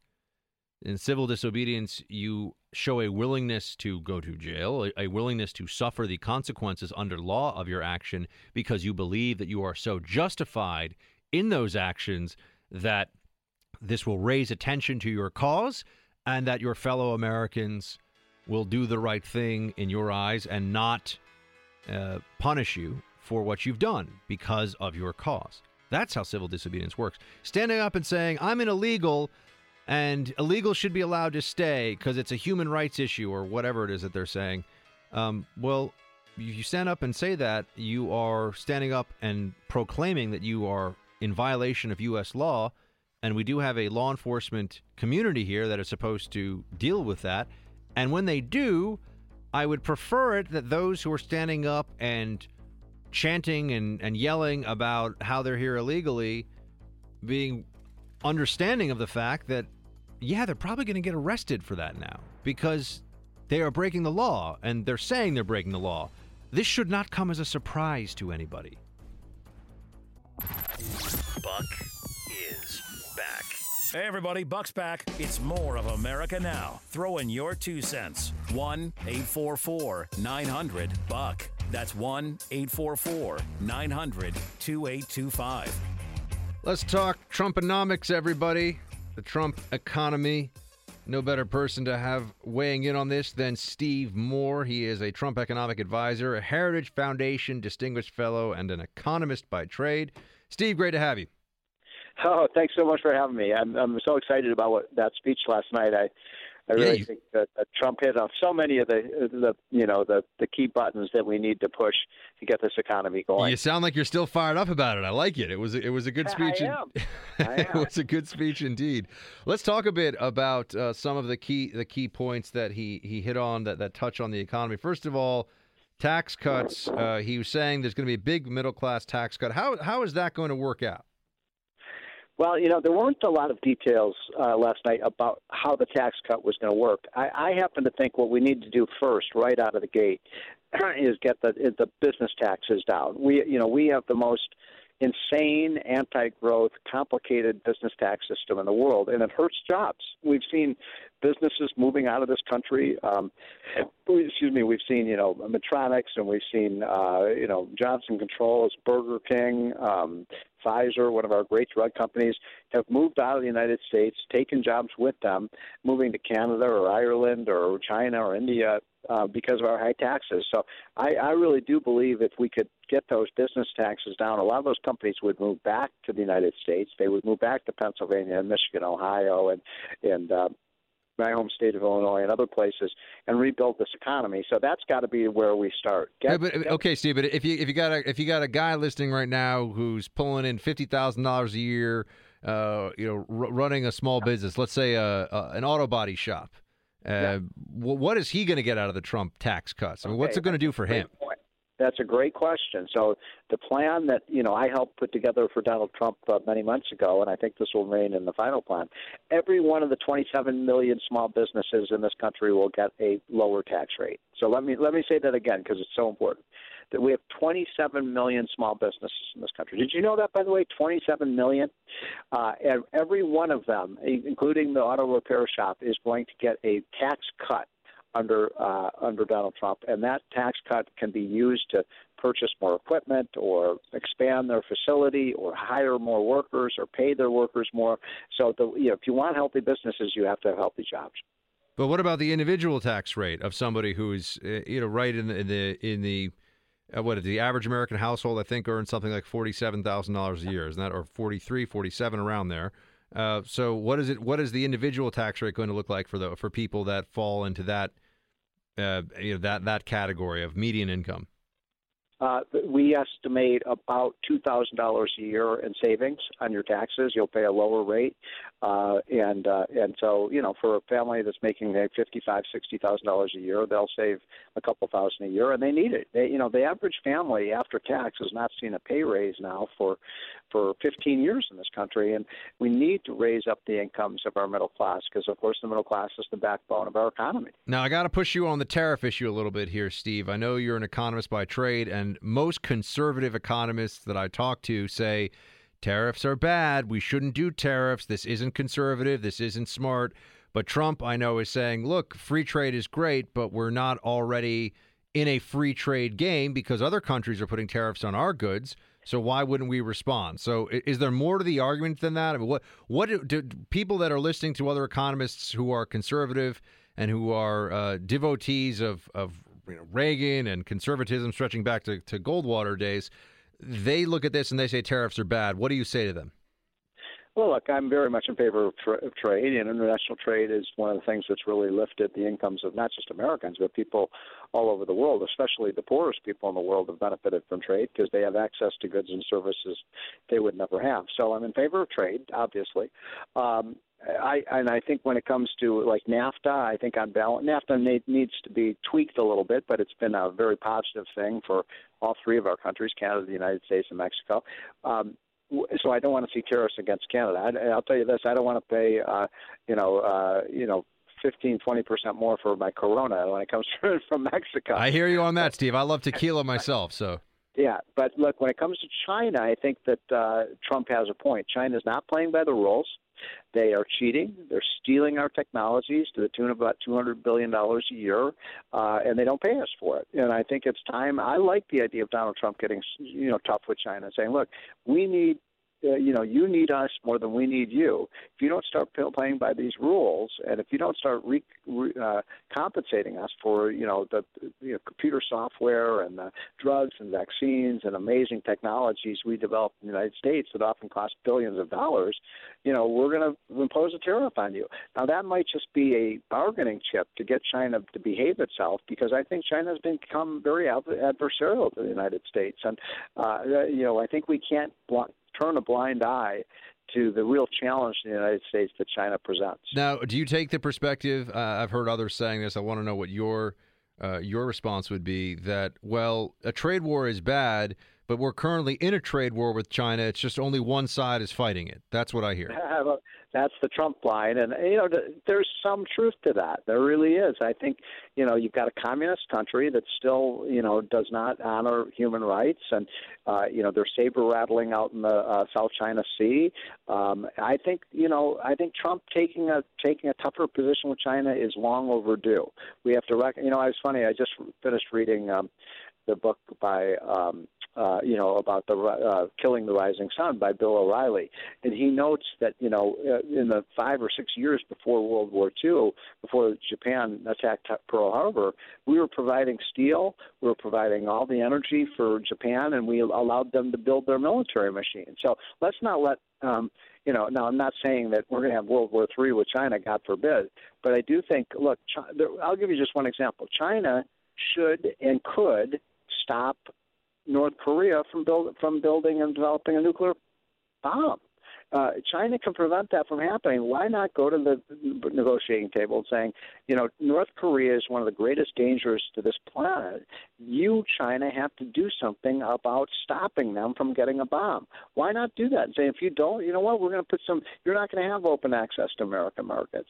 Speaker 6: In civil disobedience, you show a willingness to go to jail, a, a willingness to suffer the consequences under law of your action because you believe that you are so justified in those actions that this will raise attention to your cause and that your fellow Americans will do the right thing in your eyes and not uh, punish you for what you've done because of your cause. That's how civil disobedience works. Standing up and saying, I'm an illegal and illegal should be allowed to stay because it's a human rights issue or whatever it is that they're saying. Um, well, if you stand up and say that, you are standing up and proclaiming that you are in violation of U.S. law. And we do have a law enforcement community here that is supposed to deal with that. And when they do, I would prefer it that those who are standing up and chanting and, and yelling about how they're here illegally being understanding of the fact that, yeah, they're probably going to get arrested for that now because they are breaking the law and they're saying they're breaking the law. This should not come as a surprise to anybody.
Speaker 5: Buck. Hey, everybody, Buck's back. It's more of America Now. Throw in your two cents. 1 844 900 Buck. That's 1 844 900 2825.
Speaker 6: Let's talk Trumponomics, everybody. The Trump economy. No better person to have weighing in on this than Steve Moore. He is a Trump economic advisor, a Heritage Foundation distinguished fellow, and an economist by trade. Steve, great to have you.
Speaker 14: Oh, thanks so much for having me. I'm I'm so excited about what that speech last night. I I really
Speaker 6: Yeah, you-
Speaker 14: think that, that Trump hit off so many of the the you know the the key buttons that we need to push to get this economy going.
Speaker 6: You sound like you're still fired up about it. I like it. It was it was a good
Speaker 14: I
Speaker 6: speech. in-
Speaker 14: am.
Speaker 6: it was a good speech indeed. Let's talk a bit about uh, some of the key the key points that he he hit on that that touch on the economy. First of all, tax cuts. Uh, he was saying there's going to be a big middle class tax cut. How how is that going to work out?
Speaker 14: Well, you know, there weren't a lot of details uh, last night about how the tax cut was going to work. I, I happen to think what we need to do first, right out of the gate, is get the the business taxes down. We, you know, we have the most insane, anti-growth, complicated business tax system in the world, and it hurts jobs. We've seen businesses moving out of this country. Um, excuse me. We've seen, you know, Medtronics, and we've seen, uh, you know, Johnson Controls, Burger King, um, Pfizer, one of our great drug companies, have moved out of the United States, taken jobs with them, moving to Canada or Ireland or China or India uh, because of our high taxes. So I, I really do believe if we could get those business taxes down, a lot of those companies would move back to the United States. They would move back to Pennsylvania and Michigan, Ohio, and and uh, my home state of Illinois and other places and rebuild this economy. So that's got to be where we start. Get,
Speaker 6: Yeah, but,
Speaker 14: get-
Speaker 6: okay, Steve. But if you if you got a if you got a guy listening right now who's pulling in fifty thousand dollars a year, uh, you know, r- running a small business, let's say a, a an auto body shop, uh, wh- what is he going to get out of the Trump tax cuts? I mean, what's it going to do for him?
Speaker 14: point. That's a great question. So the plan that you know I helped put together for Donald Trump uh, many months ago, and I think this will remain in the final plan. Every one of the 27 million small businesses in this country will get a lower tax rate. So let me let me say that again because it's so important. That we have 27 million small businesses in this country. Did you know that, by the way? 27 million. Uh, and every one of them, including the auto repair shop, is going to get a tax cut under uh, under Donald Trump, and that tax cut can be used to purchase more equipment or expand their facility or hire more workers or pay their workers more. So, the, you know, if you want healthy businesses, you have to have healthy jobs.
Speaker 6: But what about the individual tax rate of somebody who's uh, you know right in the in the in the uh, what the average American household I think earns something like forty seven thousand dollars a year, isn't that or 43, 47 around there? Uh, so what is it? What is the individual tax rate going to look like for the for people that fall into that uh, you know that that category of median income?
Speaker 14: Uh, we estimate about two thousand dollars a year in savings on your taxes. You'll pay a lower rate, uh, and uh, and so you know for a family that's making like fifty five, sixty thousand dollars a year, they'll save a couple thousand a year, and they need it. They, you know, the average family after tax has not seen a pay raise now for for 15 years in this country, and we need to raise up the incomes of our middle class because, of course, the middle class is the backbone of our economy.
Speaker 6: Now I got to push you on the tariff issue a little bit here, Steve. I know you're an economist by trade, and And most conservative economists that I talk to say tariffs are bad. We shouldn't do tariffs. This isn't conservative. This isn't smart. But Trump, I know, is saying, look, free trade is great, but we're not already in a free trade game because other countries are putting tariffs on our goods. So why wouldn't we respond? So is there more to the argument than that? I mean, what what do, do people that are listening to other economists who are conservative and who are uh, devotees of of you know, Reagan and conservatism stretching back to, to Goldwater days, they look at this and they say tariffs are bad. What do you say to them?
Speaker 14: Well, look, I'm very much in favor of, tra- of trade, and international trade is one of the things that's really lifted the incomes of not just Americans, but people all over the world, especially the poorest people in the world have benefited from trade because they have access to goods and services they would never have. So I'm in favor of trade, obviously. Um, I and I think when it comes to like NAFTA, I think on balance, NAFTA needs to be tweaked a little bit, but it's been a very positive thing for all three of our countries: Canada, the United States, and Mexico. Um, so I don't want to see tariffs against Canada. I, I'll tell you this: I don't want to pay, uh, you know, uh, you know, 15, 20 percent more for my Corona when it comes from Mexico.
Speaker 6: I hear you on that, Steve. I love tequila myself, so.
Speaker 14: Yeah, but look, when it comes to China, I think that uh, Trump has a point. China is not playing by the rules. They are cheating. They're stealing our technologies to the tune of about $200 billion a year, uh, and they don't pay us for it. And I think it's time. I like the idea of Donald Trump getting, you know, tough with China, saying, "Look, we need uh, you know, you need us more than we need you. If you don't start playing by these rules, and if you don't start re, re, uh, compensating us for, you know, the you know, computer software and the drugs and vaccines and amazing technologies we develop in the United States that often cost billions of dollars, you know, we're going to impose a tariff on you. Now, that might just be a bargaining chip to get China to behave itself, because I think China has become very adversarial to the United States, and uh, you know, I think we can't turn a blind eye to the real challenge in the United States that China presents.
Speaker 6: Now, do you take the perspective? Uh, I've heard others saying this. I want to know what your uh, your response would be. That well, a trade war is bad, but we're currently in a trade war with China. It's just only one side is fighting it. That's what I hear.
Speaker 14: That's the Trump line, and you know, there's some truth to that. There really is. I think you know, you've got a communist country that still you know does not honor human rights, and uh, you know they're saber rattling out in the uh, South China Sea. Um, I think you know, I think Trump taking a taking a tougher position with China is long overdue. We have to, rec- you know, I was funny. I just finished reading. Um, the book by um, uh, you know about the uh, killing the rising sun by Bill O'Reilly, and he notes that you know uh, in the five or six years before World War II, before Japan attacked Pearl Harbor, we were providing steel, we were providing all the energy for Japan, and we allowed them to build their military machine. So let's not let um, you know, now I'm not saying that we're going to have World War III with China, God forbid, but I do think, look, China, I'll give you just one example. China should and could stop North Korea from build, from building and developing a nuclear bomb. Uh, China can prevent that from happening. Why not go to the negotiating table and saying, you know, North Korea is one of the greatest dangers to this planet. You, China, have to do something about stopping them from getting a bomb. Why not do that and say, if you don't, you know what, we're going to put some, you're not going to have open access to American markets.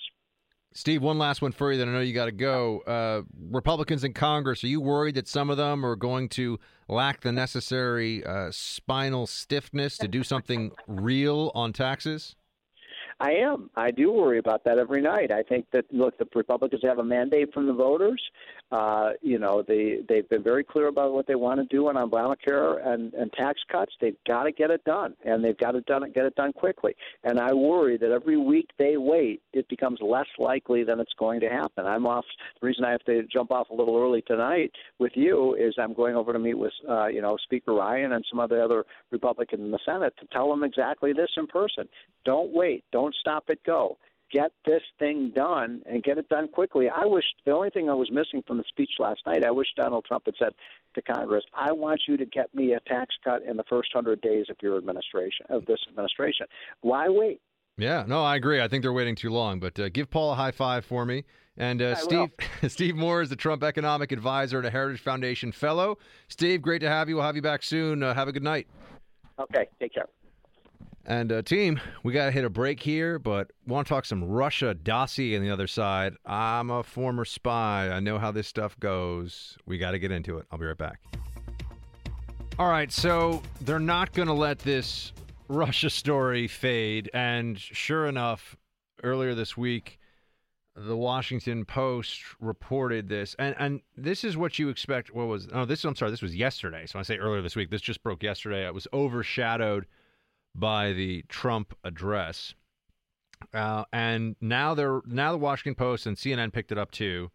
Speaker 6: Steve, one last one for you. Then I know you got to go. Uh, Republicans in Congress, are you worried that some of them are going to lack the necessary uh, spinal stiffness to do something real on taxes?
Speaker 14: I am. I do worry about that every night. I think that look, the Republicans have a mandate from the voters. Uh, you know, they they've been very clear about what they want to do on Obamacare and, and tax cuts. They've got to get it done, and they've got to done get it done quickly. And I worry that every week they wait, it becomes less likely than it's going to happen. I'm off. The reason I have to jump off a little early tonight with you is I'm going over to meet with uh, you know Speaker Ryan and some of the other Republicans in the Senate to tell them exactly this in person. Don't wait. Don't stop it. Go get this thing done and get it done quickly. I wish the only thing I was missing from the speech last night, I wish Donald Trump had said to Congress, I want you to get me a tax cut in the first hundred days of your administration of this administration. Why wait?
Speaker 6: Yeah, no, I agree. I think they're waiting too long. But uh, give Paul a high five for me. And uh, Steve Steve Moore is the Trump Economic Advisor and a Heritage Foundation Fellow. Steve, great to have you. We'll have you back soon. Uh, have a good night.
Speaker 14: Okay, take care.
Speaker 6: And uh, team, we got to hit a break here, but want to talk some Russia dossier on the other side. I'm a former spy. I know how this stuff goes. We got to get into it. I'll be right back. All right, so they're not going to let this Russia story fade. And sure enough, earlier this week, the Washington Post reported this, and and this is what you expect. What was? Oh, this I'm sorry. This was yesterday. So I say earlier this week. This just broke yesterday. It was overshadowed by the Trump address, uh, and now they're now the Washington Post and CNN picked it up too,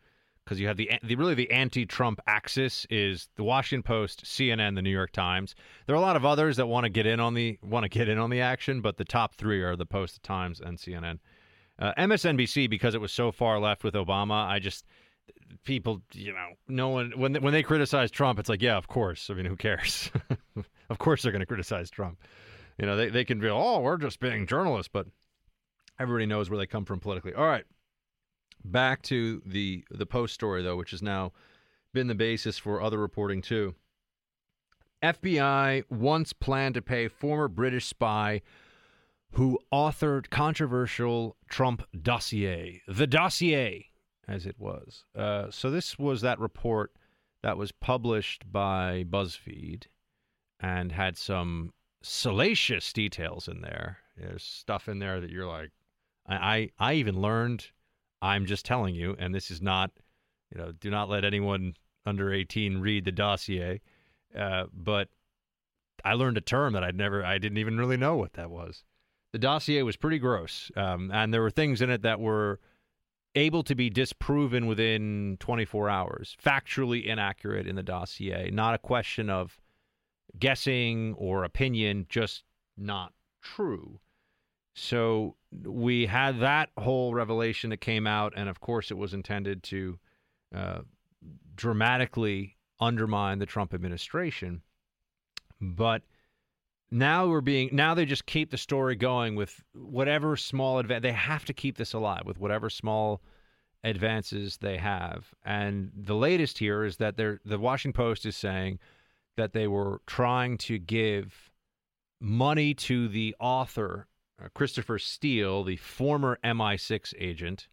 Speaker 6: because you have the the really the anti-Trump axis is the Washington Post, CNN, the New York Times. There are a lot of others that want to get in on the want to get in on the action, but the top three are the Post, the Times, and CNN. Uh, MSNBC because it was so far left with Obama. I just people, you know, no one when when they criticize Trump, it's like, yeah, of course. I mean, who cares? of course they're going to criticize Trump. You know, they they can be, oh, we're just being journalists, but everybody knows where they come from politically. All right, back to the the Post story though, which has now been the basis for other reporting too. FBI once planned to pay former British spy who authored controversial Trump dossier, the dossier, as it was. Uh, so this was that report that was published by BuzzFeed and had some salacious details in there. There's stuff in there that you're like, I, I, I even learned. I'm just telling you, and this is not, you know, do not let anyone under 18 read the dossier. Uh, but I learned a term that I'd never, I didn't even really know what that was the dossier was pretty gross, um, and there were things in it that were able to be disproven within 24 hours, factually inaccurate in the dossier. Not a question of guessing or opinion, just not true. So we had that whole revelation that came out, and of course, it was intended to uh, dramatically undermine the Trump administration. But now we're being now they just keep the story going with whatever small advance they have to keep this alive with whatever small advances they have and the latest here is that they're the washington post is saying that they were trying to give money to the author uh, christopher steele the former mi6 agent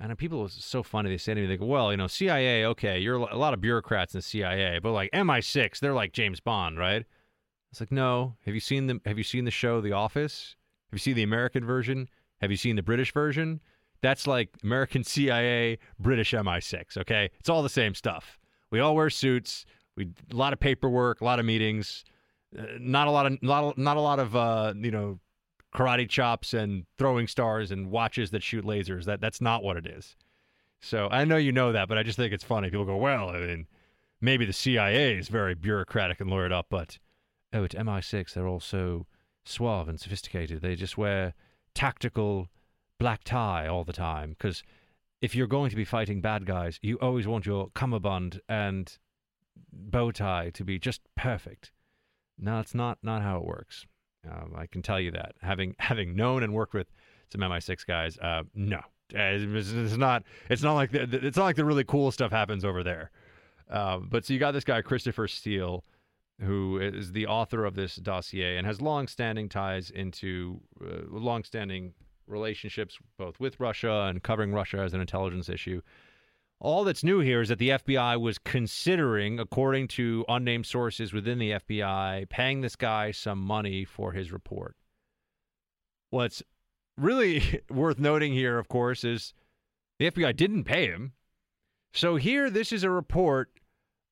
Speaker 6: and people it's so funny they say to me go well you know cia okay you're a lot of bureaucrats in the cia but like mi6 they're like james bond right it's like, no. Have you seen the Have you seen the show The Office? Have you seen the American version? Have you seen the British version? That's like American CIA, British MI6. Okay, it's all the same stuff. We all wear suits. We a lot of paperwork, a lot of meetings, uh, not a lot of not a, not a lot of uh, you know karate chops and throwing stars and watches that shoot lasers. That that's not what it is. So I know you know that, but I just think it's funny. People go, well, I mean, maybe the CIA is very bureaucratic and lawyered up, but oh, at MI6, they're all so suave and sophisticated. They just wear tactical black tie all the time. Because if you're going to be fighting bad guys, you always want your cummerbund and bow tie to be just perfect. No, it's not not how it works. Um, I can tell you that having having known and worked with some MI6 guys. Uh, no, it's, it's, not. It's not like the, it's not like the really cool stuff happens over there. Uh, but so you got this guy Christopher Steele who is the author of this dossier and has long-standing ties into uh, long-standing relationships both with Russia and covering Russia as an intelligence issue. All that's new here is that the FBI was considering, according to unnamed sources within the FBI, paying this guy some money for his report. What's really worth noting here, of course, is the FBI didn't pay him. So here, this is a report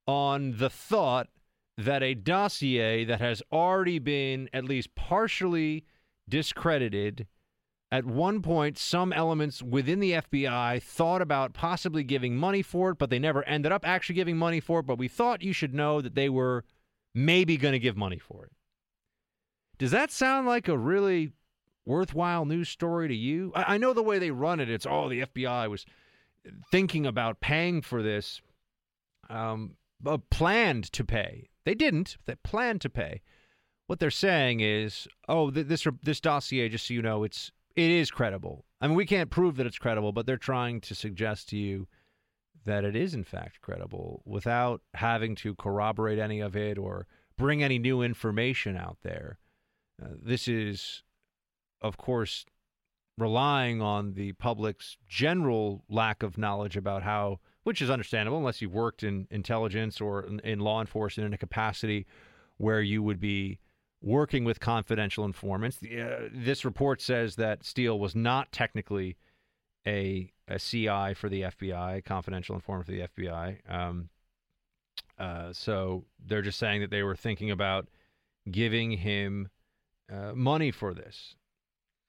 Speaker 6: on the thought that a dossier that has already been at least partially discredited at one point, some elements within the FBI thought about possibly giving money for it, but they never ended up actually giving money for it. But we thought you should know that they were maybe going to give money for it. Does that sound like a really worthwhile news story to you? I, I know the way they run it, it's, oh, the FBI was thinking about paying for this, um, planned to pay. They didn't. They planned to pay. What they're saying is, oh, this this dossier, just so you know, it's it is credible. I mean, we can't prove that it's credible, but they're trying to suggest to you that it is in fact credible without having to corroborate any of it or bring any new information out there. Uh, this is, of course, relying on the public's general lack of knowledge about how which is understandable unless you've worked in intelligence or in, in law enforcement in a capacity where you would be working with confidential informants. Uh, this report says that Steele was not technically a, a CI for the FBI, confidential informant for the FBI. Um, uh, so they're just saying that they were thinking about giving him uh, money for this.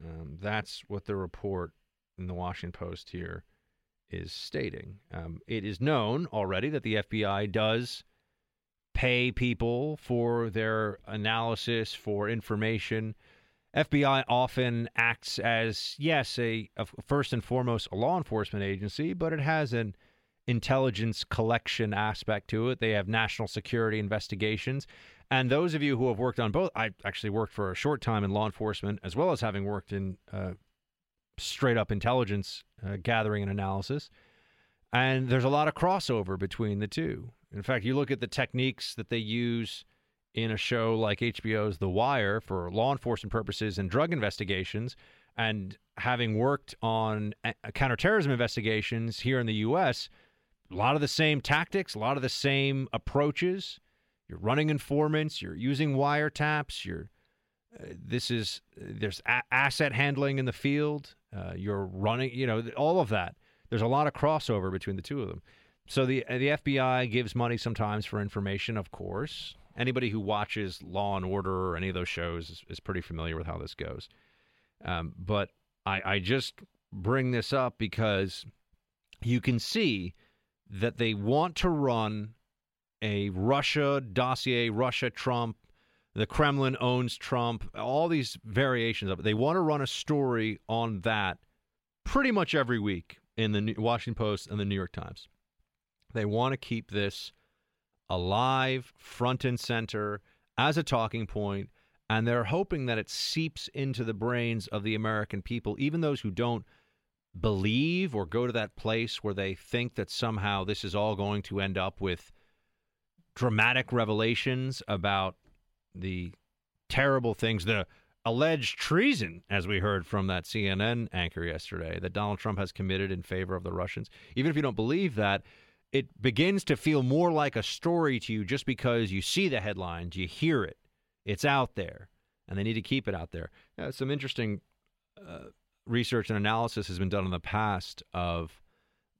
Speaker 6: Um, that's what the report in the Washington Post here is stating. Um, it is known already that the FBI does pay people for their analysis, for information. FBI often acts as, yes, a, a, first and foremost a law enforcement agency, but it has an intelligence collection aspect to it. They have national security investigations. And those of you who have worked on both, I actually worked for a short time in law enforcement, as well as having worked in uh, straight up intelligence uh, gathering and analysis. And there's a lot of crossover between the two. In fact, you look at the techniques that they use in a show like HBO's The Wire for law enforcement purposes and drug investigations, and having worked on counterterrorism investigations here in the U.S., a lot of the same tactics, a lot of the same approaches. You're running informants, you're using wiretaps, you're uh, this is there's a- asset handling in the field. Uh, you're running, you know, all of that. There's a lot of crossover between the two of them. So the the FBI gives money sometimes for information, of course. Anybody who watches Law and Order or any of those shows is, is pretty familiar with how this goes. Um, but I, I just bring this up because you can see that they want to run a Russia dossier, Russia Trump, the Kremlin owns Trump, all these variations of it. They want to run a story on that pretty much every week in the Washington Post and the New York Times. They want to keep this alive, front and center, as a talking point, and they're hoping that it seeps into the brains of the American people, even those who don't believe or go to that place where they think that somehow this is all going to end up with dramatic revelations about the terrible things, the alleged treason, as we heard from that CNN anchor yesterday, that Donald Trump has committed in favor of the Russians. Even if you don't believe that, it begins to feel more like a story to you just because you see the headlines, you hear it, it's out there, and they need to keep it out there. Some interesting uh, research and analysis has been done in the past of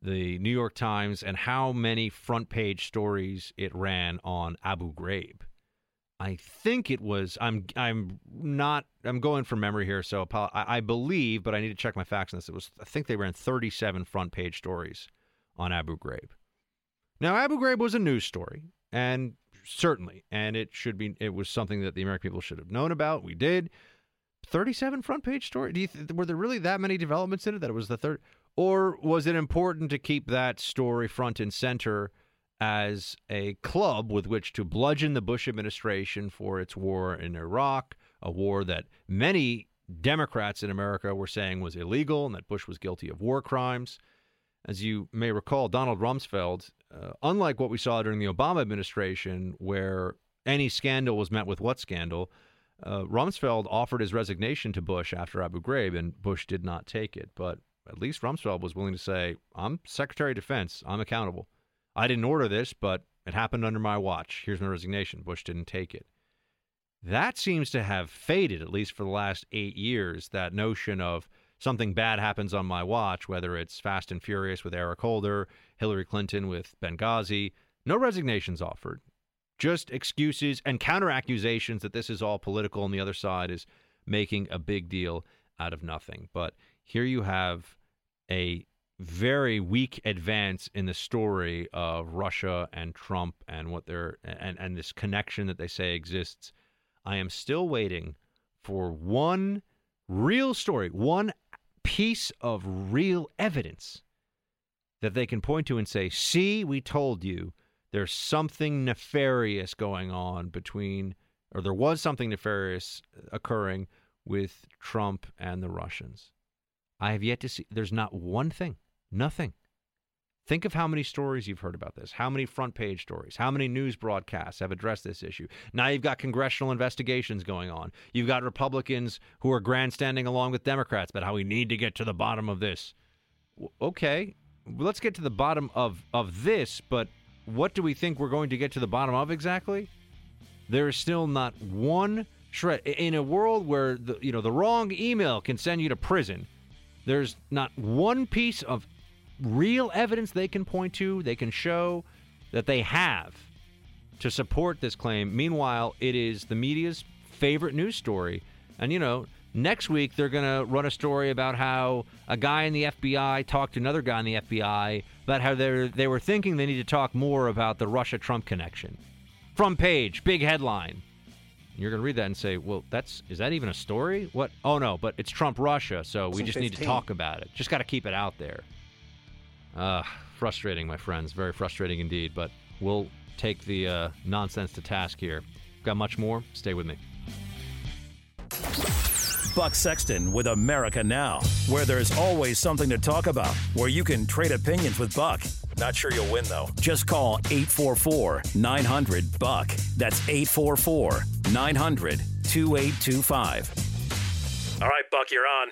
Speaker 6: the New York Times and how many front page stories it ran on Abu Ghraib I think it was. I'm. I'm not. I'm going from memory here, so I, I, believe, but I need to check my facts on this. It was. I think they ran 37 front page stories on Abu Ghraib. Now, Abu Ghraib was a news story, and certainly, and it should be. It was something that the American people should have known about. We did. 37 front page story. Do you th- were there really that many developments in it that it was the third, or was it important to keep that story front and center? as a club with which to bludgeon the Bush administration for its war in Iraq, a war that many Democrats in America were saying was illegal and that Bush was guilty of war crimes. As you may recall, Donald Rumsfeld, uh, unlike what we saw during the Obama administration, where any scandal was met with what scandal, uh, Rumsfeld offered his resignation to Bush after Abu Ghraib, and Bush did not take it. But at least Rumsfeld was willing to say, I'm Secretary of Defense, I'm accountable. I didn't order this, but it happened under my watch. Here's my resignation. Bush didn't take it. That seems to have faded, at least for the last eight years, that notion of something bad happens on my watch, whether it's Fast and Furious with Eric Holder, Hillary Clinton with Benghazi. No resignations offered, just excuses and counter accusations that this is all political and the other side is making a big deal out of nothing. But here you have a very weak advance in the story of Russia and Trump and what they're and, and this connection that they say exists. I am still waiting for one real story, one piece of real evidence that they can point to and say, see, we told you there's something nefarious going on between, or there was something nefarious occurring with Trump and the Russians. I have yet to see, there's not one thing. Nothing. Think of how many stories you've heard about this, how many front page stories, how many news broadcasts have addressed this issue. Now you've got congressional investigations going on. You've got Republicans who are grandstanding along with Democrats about how we need to get to the bottom of this. Okay, let's get to the bottom of, of this, but what do we think we're going to get to the bottom of exactly? there is still not one shred in a world where the you know the wrong email can send you to prison. There's not one piece of real evidence they can point to, they can show that they have to support this claim. Meanwhile, it is the media's favorite news story. And, you know, next week they're going to run a story about how a guy in the FBI talked to another guy in the FBI about how they they were thinking they need to talk more about the Russia Trump connection. Front page, big headline. You're going to read that and say, "Well, that's is that even a story? What? Oh no, but it's Trump Russia, so we just need to talk about it. Just got to keep it out there." Uh, frustrating, my friends. Very frustrating indeed. But we'll take the uh, nonsense to task here. Got much more? Stay with me.
Speaker 5: Buck Sexton with America Now, where there's always something to talk about, where you can trade opinions with Buck. Not sure you'll win, though. Just call 844 900 Buck. That's 844 900 2825. All right, Buck, you're on.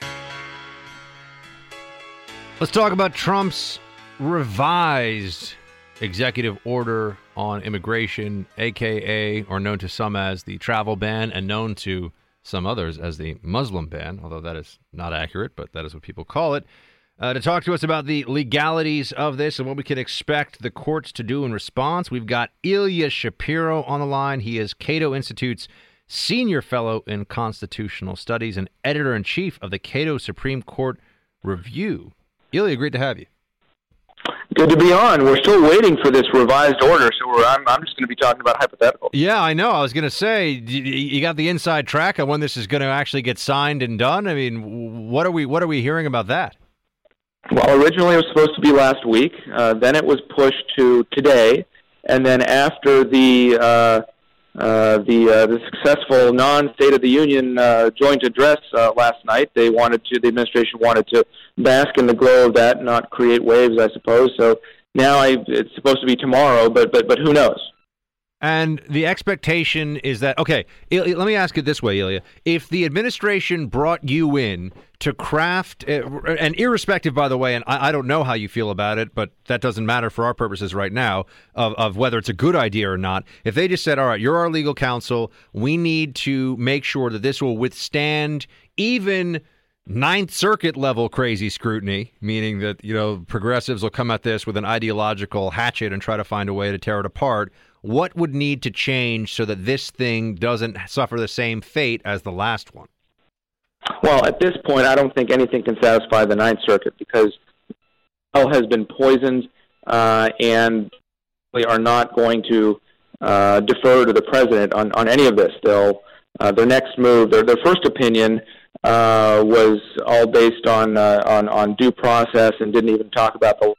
Speaker 6: Let's talk about Trump's revised executive order on immigration, aka, or known to some as the travel ban, and known to some others as the Muslim ban, although that is not accurate, but that is what people call it. Uh, to talk to us about the legalities of this and what we can expect the courts to do in response, we've got Ilya Shapiro on the line. He is Cato Institute's senior fellow in constitutional studies and editor in chief of the Cato Supreme Court Review. Ilya, great to have you.
Speaker 15: Good to be on. We're still waiting for this revised order, so we're, I'm, I'm just going to be talking about hypotheticals.
Speaker 6: Yeah, I know. I was going to say, you got the inside track on when this is going to actually get signed and done. I mean, what are we what are we hearing about that?
Speaker 15: Well, originally it was supposed to be last week. Uh, then it was pushed to today, and then after the uh, uh, the uh, the successful non-State of the Union uh, joint address uh, last night, they wanted to. The administration wanted to bask in the glow of that, not create waves, I suppose. So now I, it's supposed to be tomorrow, but but but who knows?
Speaker 6: And the expectation is that okay. Let me ask it this way, Ilya: If the administration brought you in to craft, uh, and irrespective, by the way, and I, I don't know how you feel about it, but that doesn't matter for our purposes right now of, of whether it's a good idea or not. If they just said, "All right, you're our legal counsel. We need to make sure that this will withstand even." Ninth Circuit level crazy scrutiny, meaning that you know progressives will come at this with an ideological hatchet and try to find a way to tear it apart. What would need to change so that this thing doesn't suffer the same fate as the last one?
Speaker 15: Well, at this point, I don't think anything can satisfy the Ninth Circuit because well has been poisoned, uh, and they are not going to uh, defer to the president on, on any of this. They'll uh, their next move, their their first opinion uh, was all based on uh, on on due process and didn't even talk about the.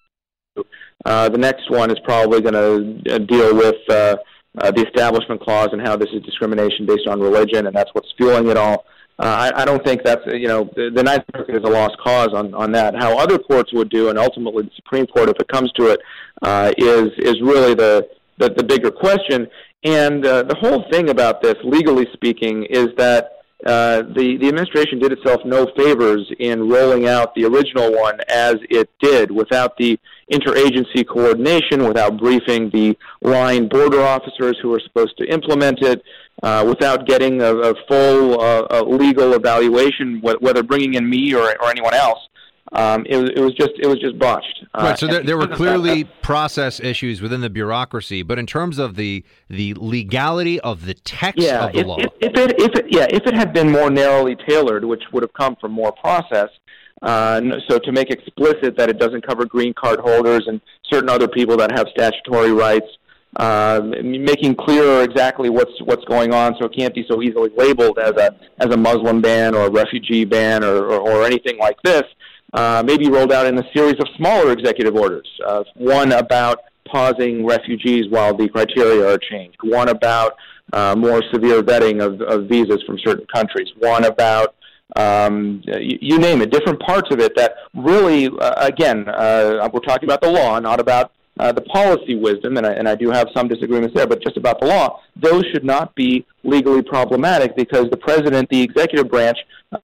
Speaker 15: Uh, the next one is probably going to deal with uh, uh, the Establishment Clause and how this is discrimination based on religion, and that's what's fueling it all. Uh, I, I don't think that's you know the, the Ninth Circuit is a lost cause on on that. How other courts would do, and ultimately the Supreme Court, if it comes to it, uh, is is really the the, the bigger question. And uh, the whole thing about this, legally speaking, is that uh, the the administration did itself no favors in rolling out the original one as it did, without the interagency coordination, without briefing the line border officers who are supposed to implement it, uh, without getting a, a full uh, a legal evaluation, wh- whether bringing in me or, or anyone else. Um, it, was, it was just it was just botched. Uh,
Speaker 6: right. So there, there were
Speaker 15: because of that,
Speaker 6: clearly process issues within the bureaucracy, but in terms of the the legality of the text
Speaker 15: yeah,
Speaker 6: of the
Speaker 15: if,
Speaker 6: law,
Speaker 15: if, if it if it yeah if it had been more narrowly tailored, which would have come from more process. Uh, so to make explicit that it doesn't cover green card holders and certain other people that have statutory rights, uh, making clearer exactly what's what's going on, so it can't be so easily labeled as a as a Muslim ban or a refugee ban or or, or anything like this. Uh, maybe rolled out in a series of smaller executive orders. Uh, one about pausing refugees while the criteria are changed. One about uh, more severe vetting of, of visas from certain countries. One about um, you, you name it, different parts of it that really, uh, again, uh, we're talking about the law, not about uh, the policy wisdom, and I, and I do have some disagreements there, but just about the law. Those should not be legally problematic because the president, the executive branch, uh,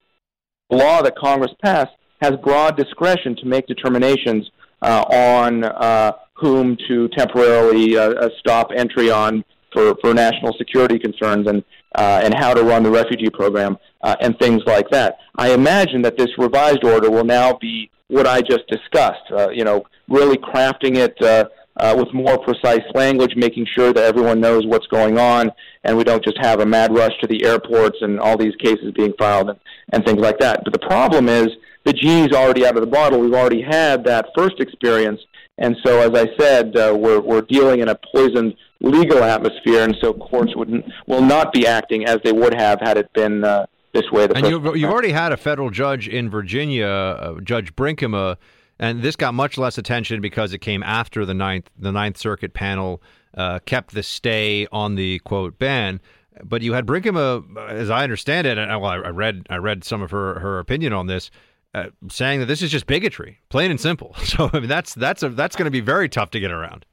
Speaker 15: law that Congress passed has broad discretion to make determinations uh, on uh, whom to temporarily uh, uh, stop entry on for, for national security concerns and uh, and how to run the refugee program uh, and things like that. I imagine that this revised order will now be what I just discussed. Uh, you know, really crafting it uh, uh, with more precise language, making sure that everyone knows what's going on, and we don't just have a mad rush to the airports and all these cases being filed and, and things like that. But the problem is the genie's already out of the bottle. We've already had that first experience, and so as I said, uh, we're we're dealing in a poisoned legal atmosphere, and so courts wouldn't will not be acting as they would have had it been uh, this way.
Speaker 6: and you've, you've already had a federal judge in Virginia, uh, Judge Brinkema, and this got much less attention because it came after the ninth the Ninth Circuit panel uh, kept the stay on the quote ban. But you had Brinkema, as I understand it, and well, I read I read some of her her opinion on this. Uh, saying that this is just bigotry, plain and simple. So I mean, that's that's a, that's going to be very tough to get around.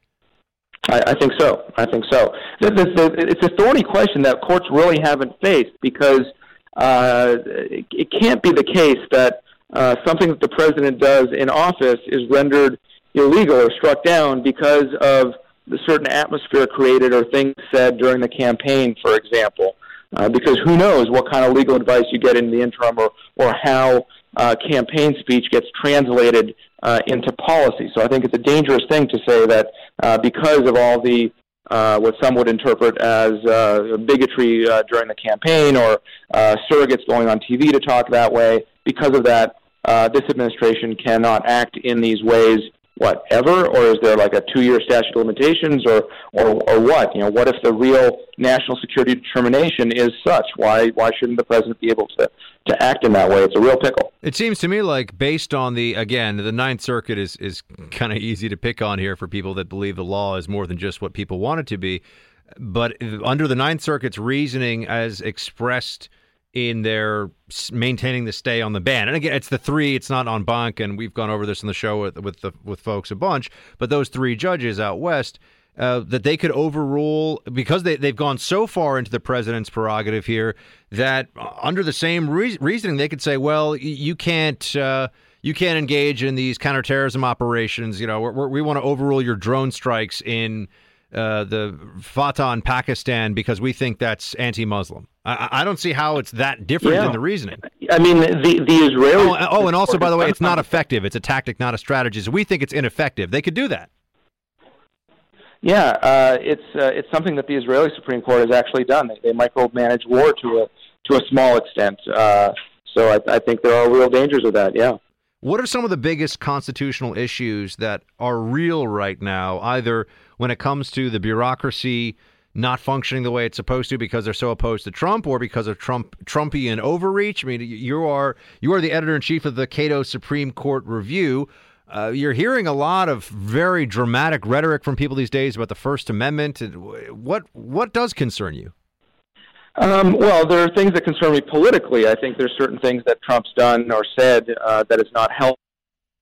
Speaker 15: I, I think so. I think so. This, this, it's a thorny question that courts really haven't faced because uh, it, it can't be the case that uh, something that the president does in office is rendered illegal or struck down because of the certain atmosphere created or things said during the campaign, for example. Uh, because who knows what kind of legal advice you get in the interim or, or how uh, campaign speech gets translated uh, into policy. So I think it's a dangerous thing to say that uh, because of all the uh, what some would interpret as uh, bigotry uh, during the campaign or uh, surrogates going on TV to talk that way, because of that, uh, this administration cannot act in these ways what ever, or is there like a two-year statute of limitations, or or or what? You know, what if the real national security determination is such? Why why shouldn't the president be able to to act in that way? It's a real pickle.
Speaker 6: It seems to me like based on the again, the Ninth Circuit is is kind of easy to pick on here for people that believe the law is more than just what people want it to be. But under the Ninth Circuit's reasoning, as expressed in their maintaining the stay on the ban. And again, it's the three. It's not en banc, and we've gone over this in the show with with the with folks a bunch. But those three judges out west. Uh, that they could overrule because they, they've gone so far into the president's prerogative here that uh, under the same re- reasoning they could say, well, you can't uh, you can't engage in these counterterrorism operations. You know, we're, we're, we want to overrule your drone strikes in uh, the FATA in Pakistan because we think that's anti-Muslim. I, I don't see how it's that different
Speaker 15: Yeah.
Speaker 6: than the reasoning.
Speaker 15: I mean, the the Israelis.
Speaker 6: Oh, oh, and also, by the way, it's not effective. It's a tactic, not a strategy. So we think it's ineffective. They could do that.
Speaker 15: Yeah, uh, it's uh, it's something that the Israeli Supreme Court has actually done. They, they micromanage war to a to a small extent. Uh, so I, I think there are real dangers of that. Yeah.
Speaker 6: What are some of the biggest constitutional issues that are real right now, either when it comes to the bureaucracy not functioning the way it's supposed to because they're so opposed to Trump or because of Trump Trumpian overreach? I mean, you are you are the editor in chief of the Cato Supreme Court Review. Uh, you're hearing a lot of very dramatic rhetoric from people these days about the First Amendment. What what does concern you?
Speaker 15: Um, well, there are things that concern me politically. I think there's certain things that Trump's done or said uh, that has not helped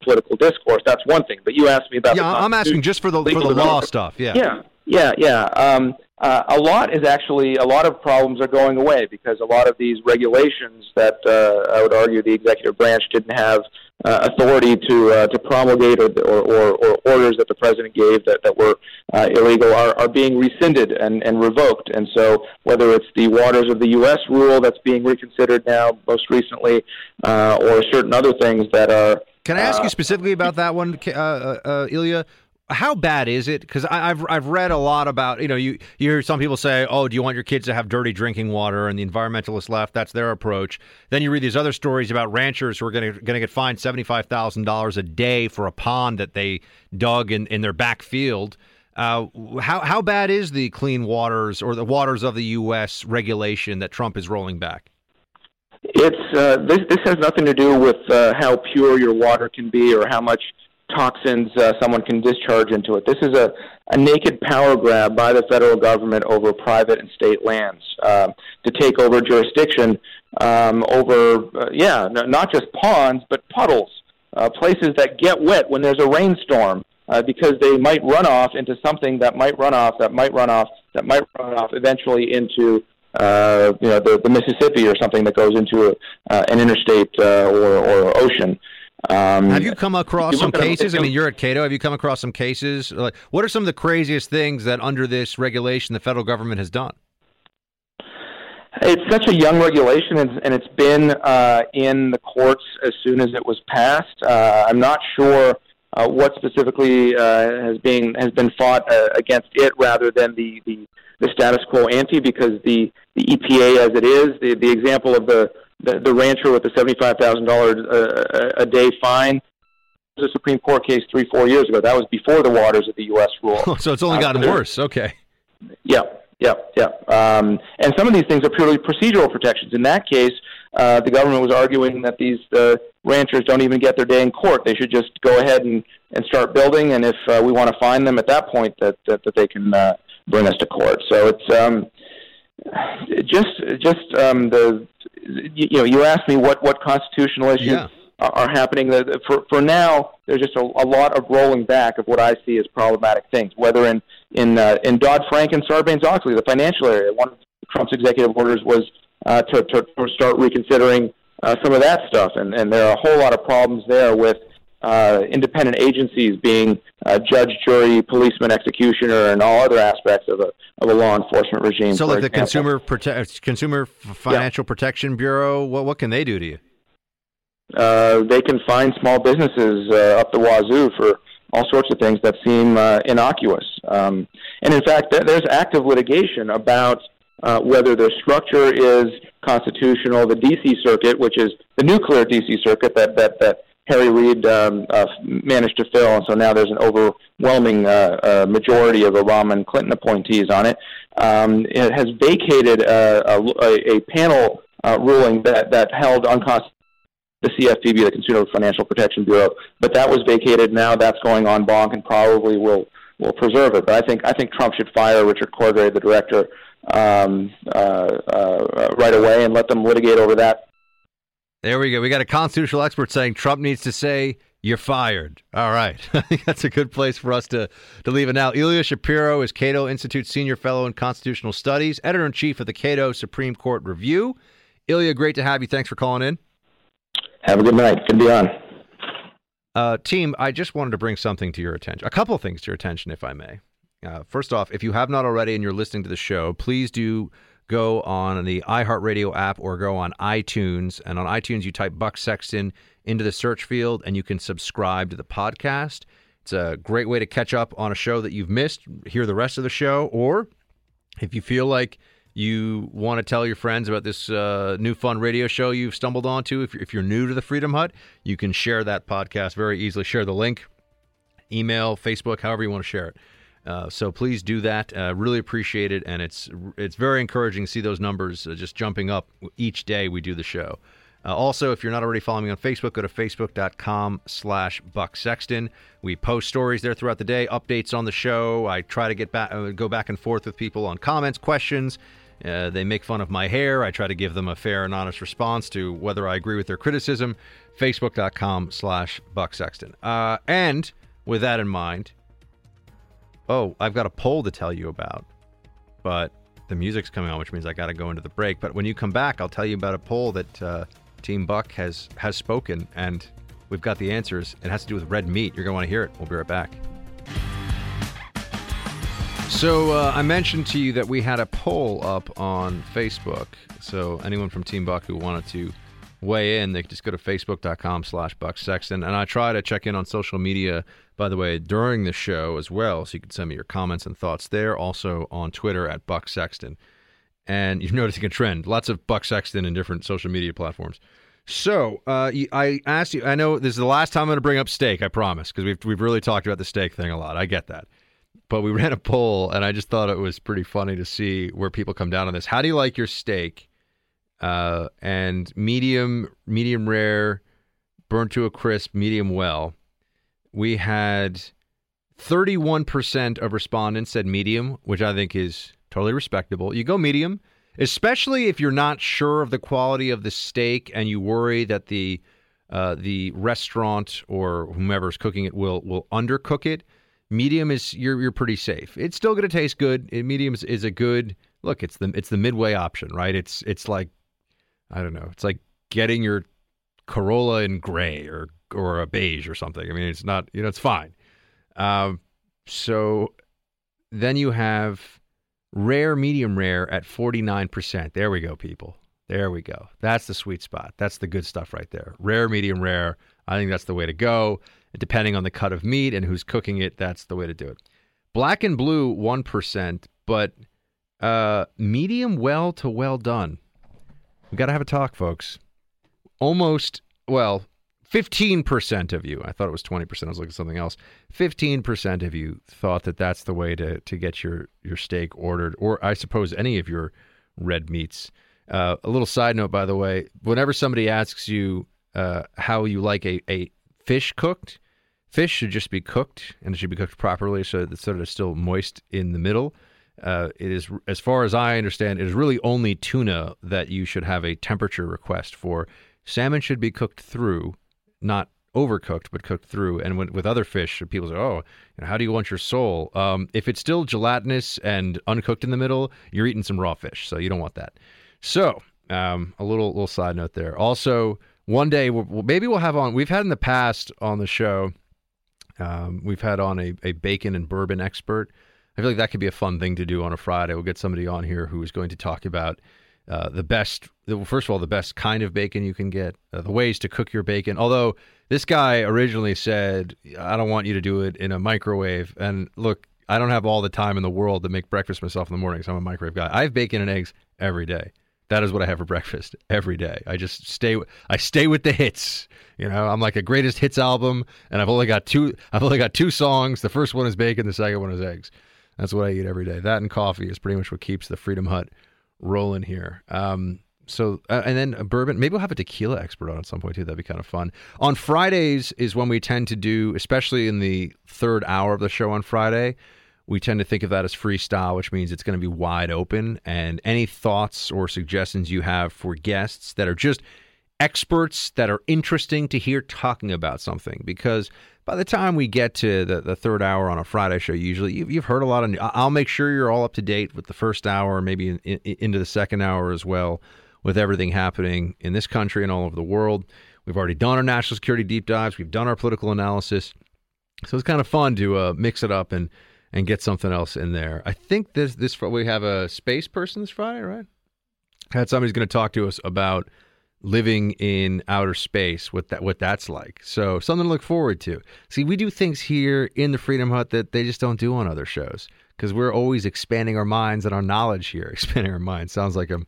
Speaker 15: political discourse. That's one thing. But you asked me about.
Speaker 6: Yeah, I'm asking just for the for the law stuff. Yeah.
Speaker 15: Yeah, yeah, yeah. Um, uh, a lot is actually a lot of problems are going away because a lot of these regulations that uh, I would argue the executive branch didn't have uh, authority to uh, to promulgate or, or, or, or orders that the president gave that, that were uh, illegal are, are being rescinded and, and revoked. And so whether it's the waters of the U.S. rule that's being reconsidered now most recently, uh, or certain other things that are
Speaker 6: Can I ask
Speaker 15: uh,
Speaker 6: you specifically about that one, uh, uh, uh, Ilya? How bad is it? Because I've I've read a lot about you know you you hear some people say oh do you want your kids to have dirty drinking water and the environmentalist left that's their approach. Then you read these other stories about ranchers who are going to going to get fined seventy five thousand dollars a day for a pond that they dug in in their back field. Uh, how how bad is the clean waters or the waters of the U.S. regulation that Trump is rolling back?
Speaker 15: It's uh, this. This has nothing to do with uh, how pure your water can be or how much toxins uh, someone can discharge into it. This is a, a naked power grab by the federal government over private and state lands um, to take over jurisdiction um, over, uh, yeah, not just ponds but puddles, uh, places that get wet when there's a rainstorm. Uh, because they might run off into something that might run off, that might run off, that might run off eventually into uh, you know, the, the Mississippi or something that goes into a, uh, an interstate uh, or, or ocean.
Speaker 8: Um,
Speaker 6: Have you come across some
Speaker 8: look at 'em,
Speaker 6: cases? I mean, you're at Cato. Have you come across some cases? Like, what are some of the craziest things that under this regulation the federal government has done?
Speaker 15: It's such a young regulation, and, and it's been uh, in the courts as soon as it was passed. Uh, I'm not sure uh, what specifically uh, has been has been fought uh, against it, rather than the, the, the status quo ante, because the, the EPA, as it is, the, the example of the, the, the rancher with the seventy-five thousand dollars a day fine. was a Supreme Court case three, four years ago. That was before the waters of the U.S. rule.
Speaker 6: so it's only
Speaker 15: Uh,
Speaker 6: gotten
Speaker 15: there-
Speaker 6: worse. Okay.
Speaker 15: yeah, yeah, yeah. Um, and some of these things are purely procedural protections. In that case, uh, the government was arguing that these uh, ranchers don't even get their day in court. They should just go ahead and, and start building, and if uh, we want to find them at that point, that that, that they can uh, bring us to court. So it's um, just just um, the you, you know you asked me what what constitutional issues
Speaker 6: Yeah.
Speaker 15: are, happening. For for now, there's just a, a lot of rolling back of what I see as problematic things. Whether in in uh, in Dodd Frank and Sarbanes Oxley, the financial area, one of Trump's executive orders was uh, to, to to start reconsidering uh, some of that stuff, and and there are a whole lot of problems there with. Uh, independent agencies being uh, judge, jury, policeman, executioner, and all other aspects of a of a law enforcement regime.
Speaker 6: So, like the
Speaker 15: example.
Speaker 6: Consumer Prote- Consumer Financial Protection Bureau, what what can they do to you?
Speaker 15: uh, they can find small businesses uh, up the wazoo for all sorts of things that seem uh, innocuous. Um, and in fact, th- there's active litigation about uh, whether the structure is constitutional. The D.C. Circuit, which is the nuclear D.C. Circuit that that that Harry Reid um, uh, managed to fill, and so now there's an overwhelming uh, uh, majority of Obama and Clinton appointees on it. Um, it has vacated uh, a, a, a panel uh, ruling that that held unconstitutional the CFPB, the Consumer Financial Protection Bureau, but that was vacated. Now that's going en banc and probably will will preserve it. But I think I think Trump should fire Richard Cordray, the director, um, uh, uh, right away and let them litigate over that.
Speaker 6: There we go. We got a constitutional expert saying Trump needs to say you're fired. All right. I think that's a good place for us to, to leave it now. Ilya Shapiro is Cato Institute Senior Fellow in Constitutional Studies, Editor in Chief of the Cato Supreme Court Review. Ilya, great to have you. Thanks for calling in.
Speaker 15: Have a good night. Good to be on.
Speaker 6: Uh, team, I just wanted to bring something to your attention. A couple of things to your attention, if I may. Uh, first off, if you have not already and you're listening to the show, please do go on the iHeartRadio app or go on iTunes. And on iTunes, you type Buck Sexton into the search field and you can subscribe to the podcast. It's a great way to catch up on a show that you've missed, hear the rest of the show, or if you feel like you want to tell your friends about this uh, new fun radio show you've stumbled onto, if if you're new to the Freedom Hut, you can share that podcast very easily. Share the link, email, Facebook, however you want to share it. Uh, so please do that. Uh, really appreciate it, and it's it's very encouraging to see those numbers uh, just jumping up each day we do the show. Uh, also, if you're not already following me on Facebook, go to facebook.com slash Buck Sexton. We post stories there throughout the day, updates on the show. I try to get back, uh, go back and forth with people on comments, questions. They make fun of my hair. I try to give them a fair and honest response to whether I agree with their criticism. Facebook.com slash Buck Sexton. And with that in mind, oh, I've got a poll to tell you about, but the music's coming on, which means I got to go into the break. But when you come back, I'll tell you about a poll that uh, Team Buck has has spoken, and we've got the answers. It has to do with red meat. You're to want to hear it. We'll be right back. So uh, I mentioned to you that we had a poll up on Facebook. So anyone from Team Buck who wanted to weigh in, they just go to facebook.com slash Buck Sexton. And I try to check in on social media, by the way, during the show as well. So you can send me your comments and thoughts there. Also on Twitter at Buck Sexton. And you're noticing a trend. Lots of Buck Sexton in different social media platforms. So uh, I asked you, I know this is the last time I'm going to bring up steak, I promise, because we've, we've really talked about the steak thing a lot. I get that but we ran a poll and I just thought it was pretty funny to see where people come down on this. How do you like your steak? Uh, and medium, medium rare, burnt to a crisp, medium well. We had 31% of respondents said medium, which I think is totally respectable. You go medium, especially if you're not sure of the quality of the steak and you worry that the uh, the restaurant or whomever's cooking it will will undercook it. Medium is you're you're pretty safe. It's still going to taste good. Medium is, is a good look. It's the it's the midway option, right? It's it's like I don't know. It's like getting your Corolla in gray or or a beige or something. I mean, it's not you know it's fine. Um, so then you have rare, medium rare at 49%. There we go, people. There we go. That's the sweet spot. That's the good stuff right there. Rare, medium rare. I think that's the way to go. Depending on the cut of meat and who's cooking it, that's the way to do it. Black and blue, 1%, but uh, medium well to well done. We got to have a talk, folks. Almost, well, 15% of you, I thought it was 20%, I was looking at something else. 15% of you thought that that's the way to, to get your, your steak ordered, or I suppose any of your red meats. Uh, a little side note, by the way, whenever somebody asks you uh, how you like a, a fish cooked, fish should just be cooked and it should be cooked properly so that so that it's still moist in the middle. Uh, it is, as far as I understand, it is really only tuna that you should have a temperature request for. Salmon should be cooked through not overcooked, but cooked through. And with, with other fish, people say, "Oh, how do you want your sole?" Um, if it's still gelatinous and uncooked in the middle, you're eating some raw fish, so you don't want that. So, um, a little little side note there. Also, one day, we'll, maybe we'll have on. We've had in the past on the show. Um, we've had on a, a bacon and bourbon expert. I feel like that could be a fun thing to do on a Friday. We'll get somebody on here who is going to talk about uh, the best, first of all, the best kind of bacon you can get, uh, the ways to cook your bacon. Although this guy originally said, I don't want you to do it in a microwave. And look, I don't have all the time in the world to make breakfast myself in the morning, so I'm a microwave guy. I have bacon and eggs every day. That is what I have for breakfast every day. I just stay. I stay with the hits. You know, I'm like a greatest hits album, and I've only got two. I've only got two songs. The first one is bacon. The second one is eggs. That's what I eat every day. That and coffee is pretty much what keeps the Freedom Hut rolling here. Um, so uh, and then a bourbon. Maybe we'll have a tequila expert on at some point too. That'd be kind of fun. On Fridays is when we tend to do, especially in the third hour of the show on Friday. We tend to think of that as freestyle, which means it's going to be wide open. And any thoughts or suggestions you have for guests that are just experts that are interesting to hear talking about something, because by the time we get to the, the third hour on a Friday show, usually you've, you've heard a lot of. I'll make sure you're all up to date with the first hour, maybe in, in, into the second hour as well, with everything happening in this country and all over the world. We've already done our national security deep dives. We've done our political analysis, so it's kind of fun to uh, mix it up and and get something else in there. I think this this we have a space person this Friday, right? Had somebody's going to talk to us about living in outer space, what that what that's like. So something to look forward to. See, we do things here in the Freedom Hut that they just don't do on other shows because we're always expanding our minds and our knowledge here. Expanding our minds sounds like I'm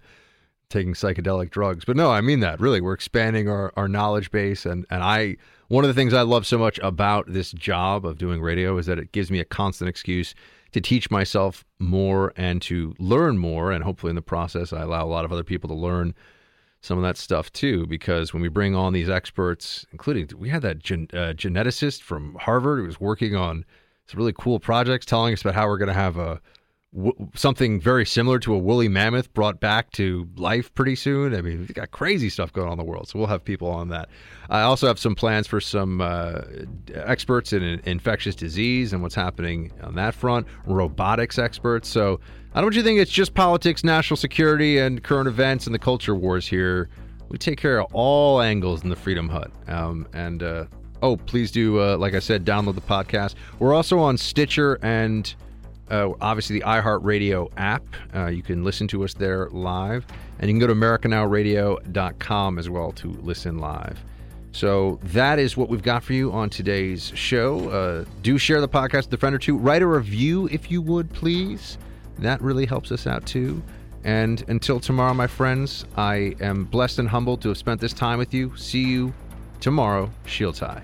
Speaker 6: taking psychedelic drugs, but no, I mean that really. We're expanding our, our knowledge base, and and I one of the things I love so much about this job of doing radio is that it gives me a constant excuse to teach myself more and to learn more, and hopefully in the process I allow a lot of other people to learn some of that stuff too. Because when we bring on these experts, including we had that gen, uh, geneticist from Harvard who was working on some really cool projects, telling us about how we're going to have a w- something very similar to a woolly mammoth brought back to life pretty soon. I mean, we've got crazy stuff going on in the world, so we'll have people on that. I also have some plans for some uh, experts in infectious disease and what's happening on that front, robotics experts. So I don't you think it's just politics, national security, and current events and the culture wars here. We take care of all angles in the Freedom Hut. Um, and uh, oh, please do, uh, like I said, download the podcast. We're also on Stitcher and uh, obviously the iHeartRadio app. Uh, you can listen to us there live. And you can go to AmericaNowRadio.com as well to listen live. So that is what we've got for you on today's show. Uh, do share the podcast with a friend or two. Write a review if you would, please. That really helps us out too. And until tomorrow, my friends, I am blessed and humbled to have spent this time with you. See you tomorrow. Shields high.